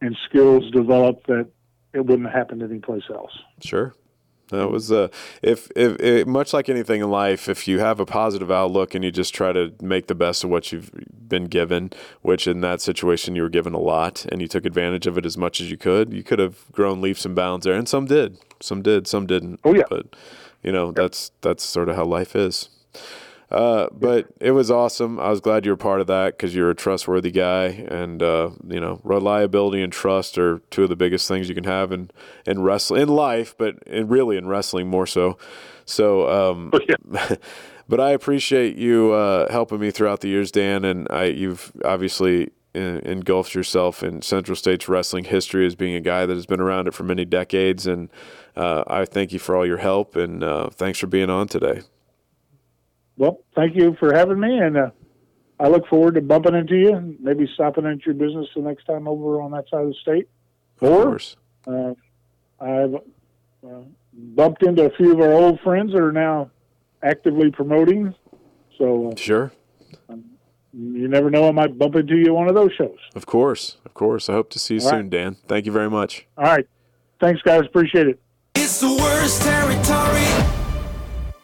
and skills developed that it wouldn't have happened anyplace else. Sure. That was uh, if if it, much like anything in life, if you have a positive outlook and you just try to make the best of what you've been given, which in that situation you were given a lot, and you took advantage of it as much as you could, you could have grown leaps and bounds there, and some did, some did, some didn't. Oh, yeah. But you know that's that's sort of how life is. Uh, but it was awesome. I was glad you were part of that because you're a trustworthy guy, and uh, you know reliability and trust are two of the biggest things you can have in in wrestling, in life, but in really in wrestling more so. So, um, but I appreciate you uh, helping me throughout the years, Dan, and I you've obviously engulfed yourself in Central States wrestling history as being a guy that has been around it for many decades, and uh, I thank you for all your help and uh, thanks for being on today. Well, thank you for having me, and uh, I look forward to bumping into you, and maybe stopping at your business the next time over on that side of the state. Of Or course. uh, I've uh, bumped into a few of our old friends that are now actively promoting. So uh, Sure. you never know; I might bump into you one of those shows. Of course. Of course. I hope to see you All soon, right. Dan. Thank you very much. All right, Thanks, guys. Appreciate it. It's the worst territory.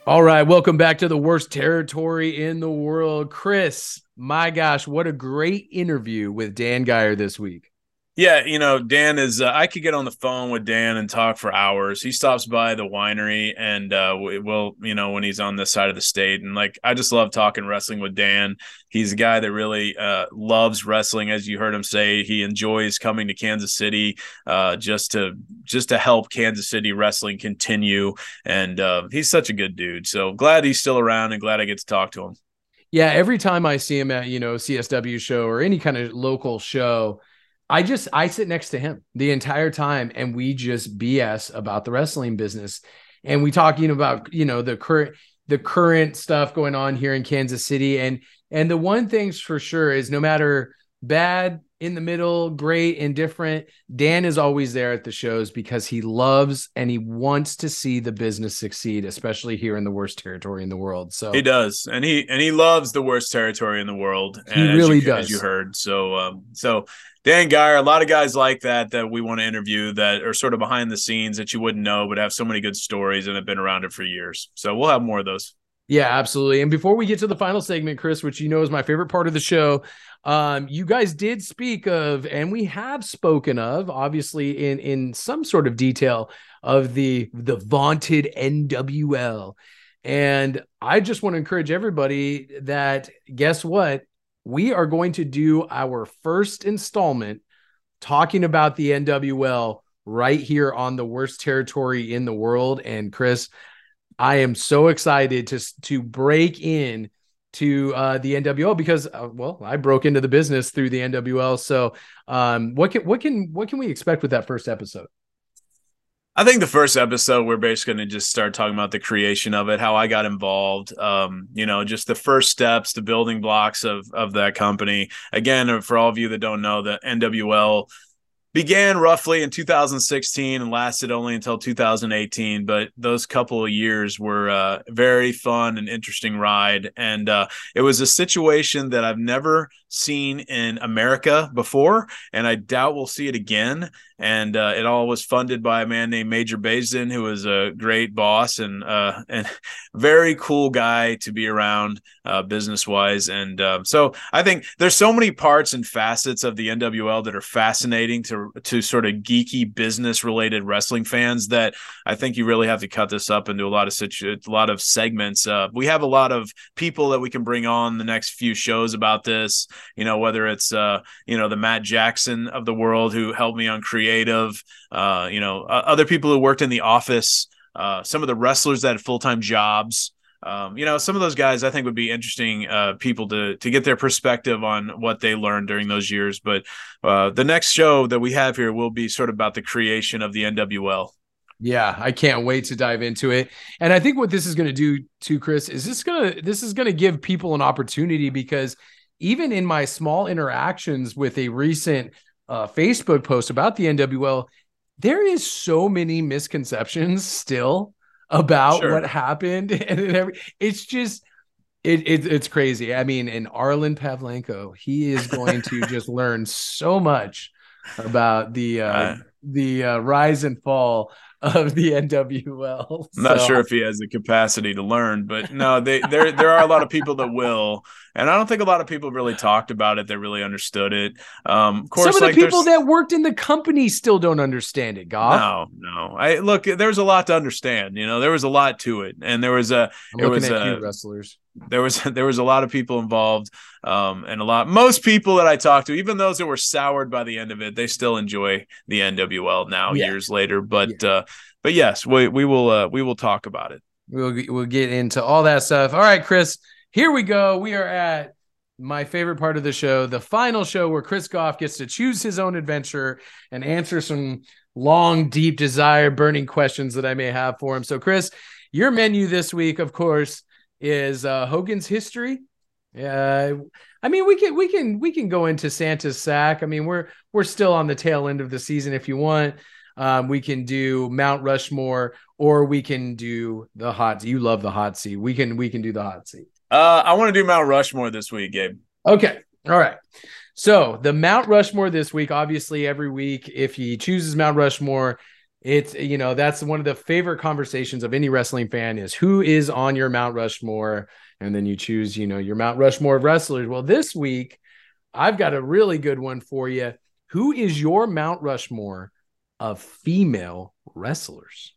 All right, welcome back to the worst territory in the world. Chris, my gosh, what a great interview with Dan Gier this week. Yeah, you know, Dan is. Uh, I could get on the phone with Dan and talk for hours. He stops by the winery, and uh, will, you know, when he's on this side of the state, and like I just love talking wrestling with Dan. He's a guy that really uh, loves wrestling, as you heard him say. He enjoys coming to Kansas City uh, just to just to help Kansas City wrestling continue, and uh, he's such a good dude. So glad he's still around, and glad I get to talk to him. Yeah, every time I see him at you know CSW show or any kind of local show I just I sit next to him the entire time and we just BS about the wrestling business. And we talking about, you know, the current the current stuff going on here in Kansas City. And and the one thing's for sure is no matter bad, in the middle, great, indifferent, Dan is always there at the shows because he loves and he wants to see the business succeed, especially here in the worst territory in the world. So he does, and he and he loves the worst territory in the world. He really you, does, as you heard. So um, so Dan Gier, a lot of guys like that that we want to interview that are sort of behind the scenes that you wouldn't know, but have so many good stories and have been around it for years. So we'll have more of those. Yeah, absolutely. And before we get to the final segment, Chris, which you know is my favorite part of the show, um, you guys did speak of, and we have spoken of, obviously in in some sort of detail of the the vaunted NWL. And I just want to encourage everybody that guess what? we are going to do our first installment talking about the NWL right here on the worst territory in the world. And Chris, I am so excited to to break in to uh, the NWL because uh, well, I broke into the business through the NWL. So, um, what can what can what can we expect with that first episode? I think the first episode we're basically going to just start talking about the creation of it, how I got involved, um, you know, just the first steps, the building blocks of of that company. Again, for all of you that don't know, the NWL began roughly in 2016 and lasted only until 2018 but those couple of years were a uh, very fun and interesting ride. And uh, it was a situation that i've never seen in america before and i doubt we'll see it again and uh, it all was funded by a man named major Basin, who was a great boss and uh, and very cool guy to be around uh, business wise and um, so i think there's so many parts and facets of the nwl that are fascinating to to sort of geeky business related wrestling fans that I think you really have to cut this up into a lot of situ- a lot of segments. Uh, we have a lot of people that we can bring on the next few shows about this. You know, whether it's uh, you know the Matt Jackson of the world who helped me on creative. Uh, you know, other people who worked in the office. Uh, some of the wrestlers that had full time jobs um, you know, some of those guys I think would be interesting uh, people to to get their perspective on what they learned during those years. But uh, the next show that we have here will be sort of about the creation of the NWL. Yeah, I can't wait to dive into it. And I think what this is going to do too, Chris, is this to this is going to give people an opportunity because even in my small interactions with a recent uh, Facebook post about the NWL, there is so many misconceptions still about sure. what happened and every, it's just it, it, it's crazy. I mean, in Arlen Pavlenko, he is going to just learn so much about the uh, the uh, rise and fall of the NWL. I'm not sure if he has the capacity to learn, but no, they there there are a lot of people that will, and I don't think a lot of people really talked about it. That really understood it. Um, of course, some of the like, people that worked in the company still don't understand it. Goff. No, no. I look. There's a lot to understand. You know, there was a lot to it, and there was a. I'm it was a, wrestlers there was there was a lot of people involved um, and a lot most people that i talked to even those that were soured by the end of it they still enjoy the nwl now yeah. years later but yeah. uh but yes we we will uh we will talk about it we'll we'll get into all that stuff all right chris here we go we are at my favorite part of the show the final show where chris goff gets to choose his own adventure and answer some long deep desire burning questions that i may have for him so chris your menu this week of course is uh, Hogan's history. Yeah, I mean we can we can we can go into Santa's sack. I mean we're we're still on the tail end of the season if you want. Um, we can do Mount Rushmore, or we can do the hot. You love the hot seat. We can we can do the hot seat. Uh, I want to do Mount Rushmore this week, Gabe. Okay, all right. So the Mount Rushmore this week, obviously every week, if he chooses Mount Rushmore, it's you know that's one of the favorite conversations of any wrestling fan is who is on your Mount Rushmore, and then you choose you know your Mount Rushmore of wrestlers. Well, this week I've got a really good one for you. Who is your Mount Rushmore of female wrestlers?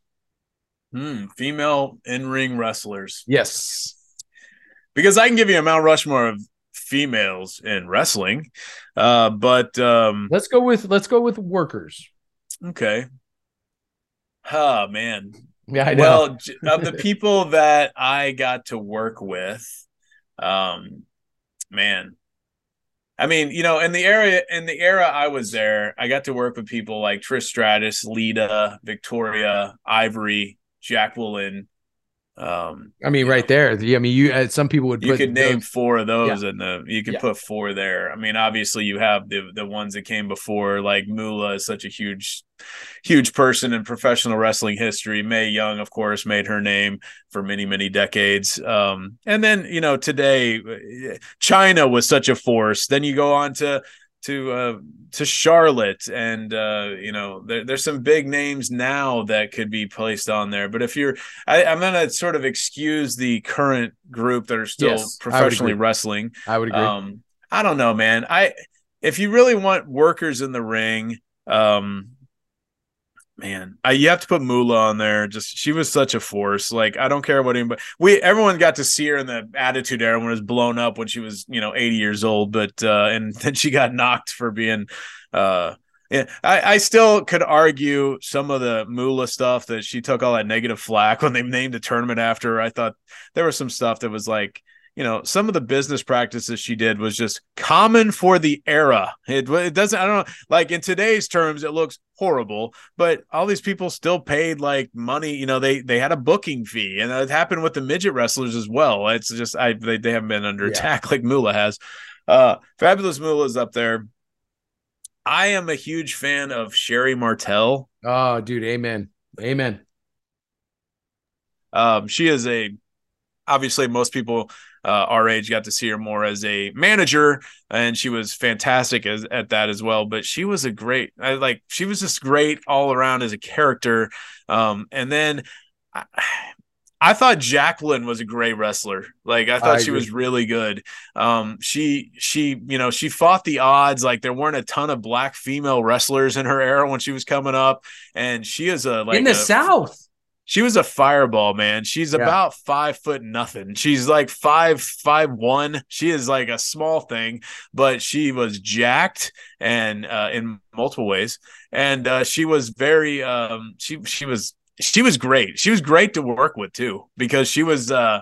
Hmm, female in ring wrestlers. Yes. Because I can give you a Mount Rushmore of females in wrestling, uh, but um, let's go with let's go with workers. Okay. Oh man. Yeah, I know. Well, of the people that I got to work with, um, man, I mean, you know, in the area in the era I was there, I got to work with people like Trish Stratus, Lita, Victoria, Ivory, Jacqueline. Um, I mean, right know, there. I mean, you uh, some people would. you could name those, four of those, yeah. the you could yeah. put four there. I mean, obviously, you have the the ones that came before, like Moolah is such a huge, huge person in professional wrestling history. Mae Young, of course, made her name for many many decades. Um, and then you know today, Chyna was such a force. Then you go on to to uh, to Charlotte, and uh, you know there, there's some big names now that could be placed on there. But if you're, I, am gonna sort of excuse the current group that are still yes, professionally I wrestling. I would agree. Um, I don't know, man. I if you really want workers in the ring, um, man, I, you have to put Moolah on there. Just she was such a force. Like I don't care what anybody. We everyone got to see her in the Attitude Era when it was blown up when she was you know 80 years old. But uh, and then she got knocked for being. Uh, yeah, I, I still could argue some of the Moolah stuff that she took all that negative flack when they named the tournament after her. I thought there was some stuff that was like you know, some of the business practices she did was just common for the era. It, it doesn't, I don't know, like in today's terms, it looks horrible, but all these people still paid like money. You know, they they had a booking fee, and it happened with the midget wrestlers as well. It's just I they, they haven't been under yeah. attack like Moolah has. Uh, Fabulous Moolah is up there. I am a huge fan of Sherri Martel. Oh, dude, amen, amen. Um, she is a obviously most people uh, our age got to see her more as a manager, and she was fantastic as, at that as well. But she was a great, I, like, she was just great all around as a character. Um, and then I, I thought Jacqueline was a great wrestler. Like I thought I she was really good. Um, she she you know she fought the odds. Like there weren't a ton of black female wrestlers in her era when she was coming up, and she is a like in the a, South she was a fireball, man. She's yeah. about five foot nothing. She's like five five one. She is like a small thing, but she was jacked and uh, in multiple ways. And uh, she was very um, she she was she was great. She was great to work with too because she was uh,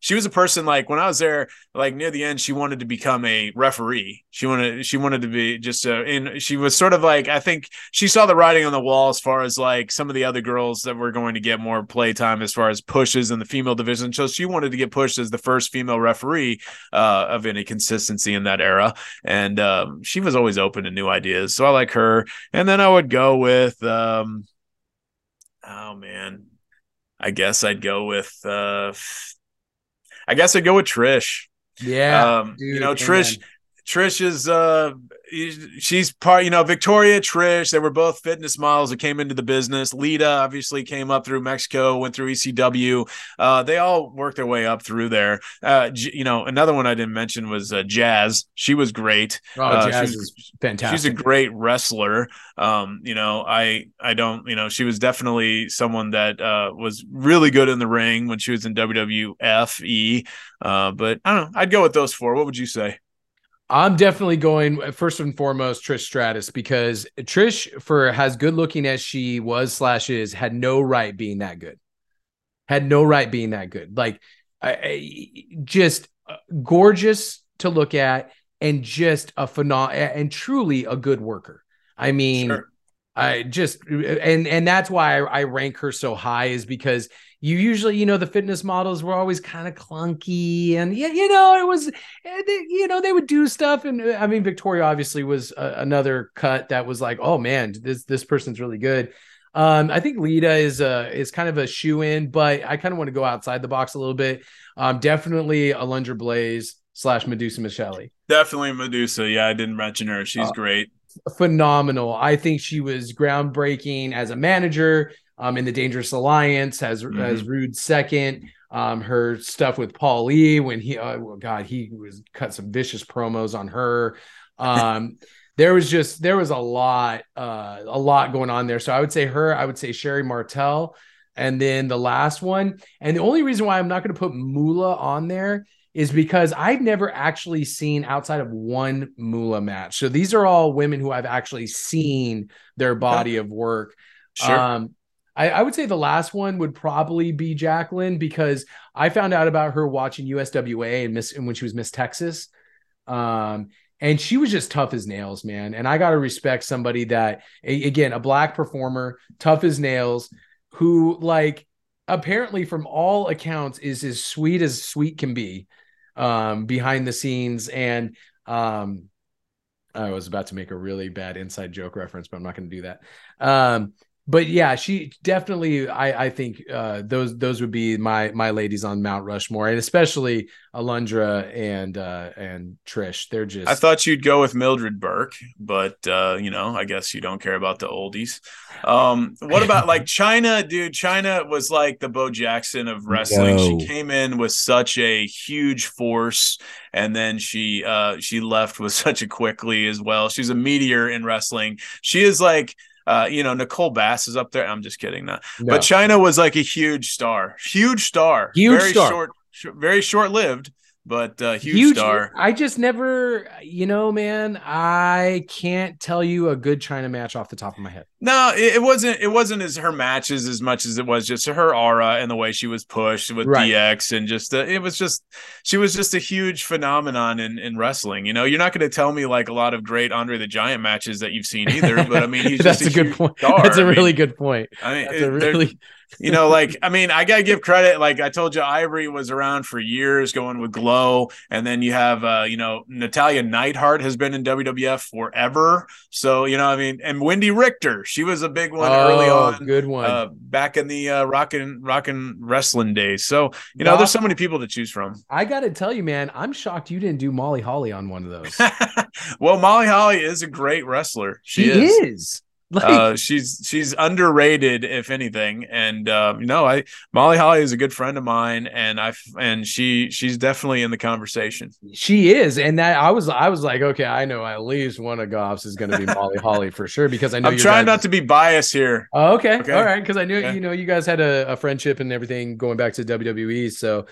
she was a person like when I was there, like near the end, she wanted to become a referee. She wanted she wanted to be just uh, and she was sort of like I think she saw the writing on the wall as far as like some of the other girls that were going to get more playtime as far as pushes in the female division. So she wanted to get pushed as the first female referee uh, of any consistency in that era, and um, she was always open to new ideas. So I like her. And then I would go with um, oh man, I guess I'd go with. Uh, I guess I'd go with Trish. Yeah. Um, dude, you know, Trish, amen. Trish is uh she's part, you know, Victoria, Trish, they were both fitness models that came into the business. Lita obviously came up through Mexico, went through ECW. Uh, they all worked their way up through there. Uh, you know, another one I didn't mention was uh, Jazz. She was great. Oh, uh, Jazz is fantastic. She's a great wrestler. Um, you know, I I don't, you know, she was definitely someone that uh was really good in the ring when she was in WWF. Uh, but I don't know. I'd go with those four. What would you say? I'm definitely going first and foremost Trish Stratus because Trish, for as good looking as she was slash is, had no right being that good. Had no right being that good. Like, I, I, just uh, gorgeous to look at and just a phenomenal and truly a good worker. I mean, sure. I just and and that's why I, I rank her so high is because you usually, you know, the fitness models were always kind of clunky, and yeah, you know, it was, eh, you know, they would do stuff, and I mean, Victoria obviously was a, another cut that was like, oh man, this this person's really good. Um, I think Lita is a is kind of a shoe in, but I kind of want to go outside the box a little bit. Um, definitely Alundra Blaze slash Madusa Miceli. Definitely Madusa. Yeah, I didn't mention her. She's uh, great. Phenomenal. I think she was groundbreaking as a manager um, in the Dangerous Alliance, as Mhm. as Rude second. Um, her stuff with Paul Lee when he, uh, well, God, he was cut some vicious promos on her. Um, there was just there was a lot, uh, a lot going on there. So I would say her. I would say Sherri Martel, and then the last one. And the only reason why I'm not going to put Moolah on there is because I've never actually seen outside of one Moolah match. So these are all women who I've actually seen their body of work. Sure. Um, I, I would say the last one would probably be Jacqueline because I found out about her watching USWA and Miss and when she was Miss Texas. Um, and she was just tough as nails, man. And I gotta respect somebody that a- again, a black performer, tough as nails, who like apparently from all accounts is as sweet as sweet can be um behind the scenes and um I was about to make a really bad inside joke reference, but I'm not going to do that. Um, but yeah, she definitely. I I think uh, those those would be my my ladies on Mount Rushmore, and especially Alundra and uh, and Trish. They're just. I thought you'd go with Mildred Burke, but uh, you know, I guess you don't care about the oldies. Um, what about like Chyna, dude? Chyna was like the Bo Jackson of wrestling. No. She came in with such a huge force, and then she uh, she left with such a quickly as well. She's a meteor in wrestling. She is like. Uh, you know, Nicole Bass is up there. I'm just kidding. Now. No. But Chyna was like a huge star, huge star, Huge very star. short, sh- very short lived, but uh, huge, star. I just never, you know, man. I can't tell you a good Chyna match off the top of my head. No, it, it wasn't. It wasn't as her matches as much as it was just her aura and the way she was pushed with Right. DX and just uh, it was just she was just a huge phenomenon in in wrestling. You know, you're not going to tell me like a lot of great Andre the Giant matches that you've seen either. But I mean, he's That's just a good huge point. star. That's a I mean- really good point. I mean, That's it- a really you know, like I mean, I gotta give credit. Like I told you, Ivory was around for years, going with Glow, and then you have, uh, you know, Natalya Neidhart has been in WWF forever. So you know, I mean, and Wendi Richter, she was a big one early Oh, on, good one. uh, back in the uh, rockin' rockin' wrestling days. So you know, there's so many people to choose from. I got to tell you, man, I'm shocked you didn't do Molly Holly on one of those. well, Molly Holly is a great wrestler. She, She is. is. Like, uh, she's she's underrated if anything and you know i molly holly is a good friend of mine and i and she she's definitely in the conversation she is, and that I was, I was like, okay, I know at least one of Goff's is going to be Molly Holly for sure because I know i'm trying not to be biased here Oh, okay. Okay. All right. Because I knew Yeah. you know you guys had a, a friendship and everything going back to WWE. So,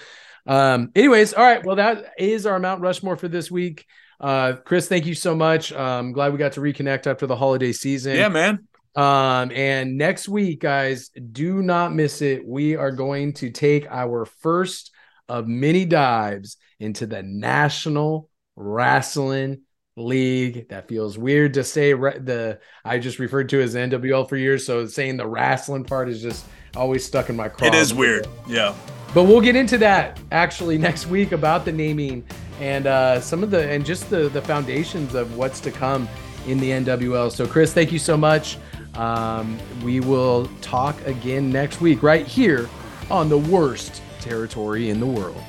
um, anyways, all right. Well, that is our Mount Rushmore for this week. Uh, Chris, thank you so much. Um, glad we got to reconnect after the holiday season. yeah man Um, and next week, guys, do not miss it. We are going to take our first of many dives into the National Wrestling League. That feels weird to say. Re- the I just referred to as NWL for years, so saying the wrestling part is just always stuck in my craw. it is weird yeah But we'll get into that actually next week about the naming and uh, some of the and just the the foundations of what's to come in the NWL. So Chris, thank you so much. Um, we will talk again next week right here on the worst territory in the world.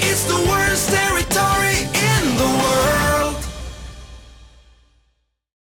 It's the worst territory in the world.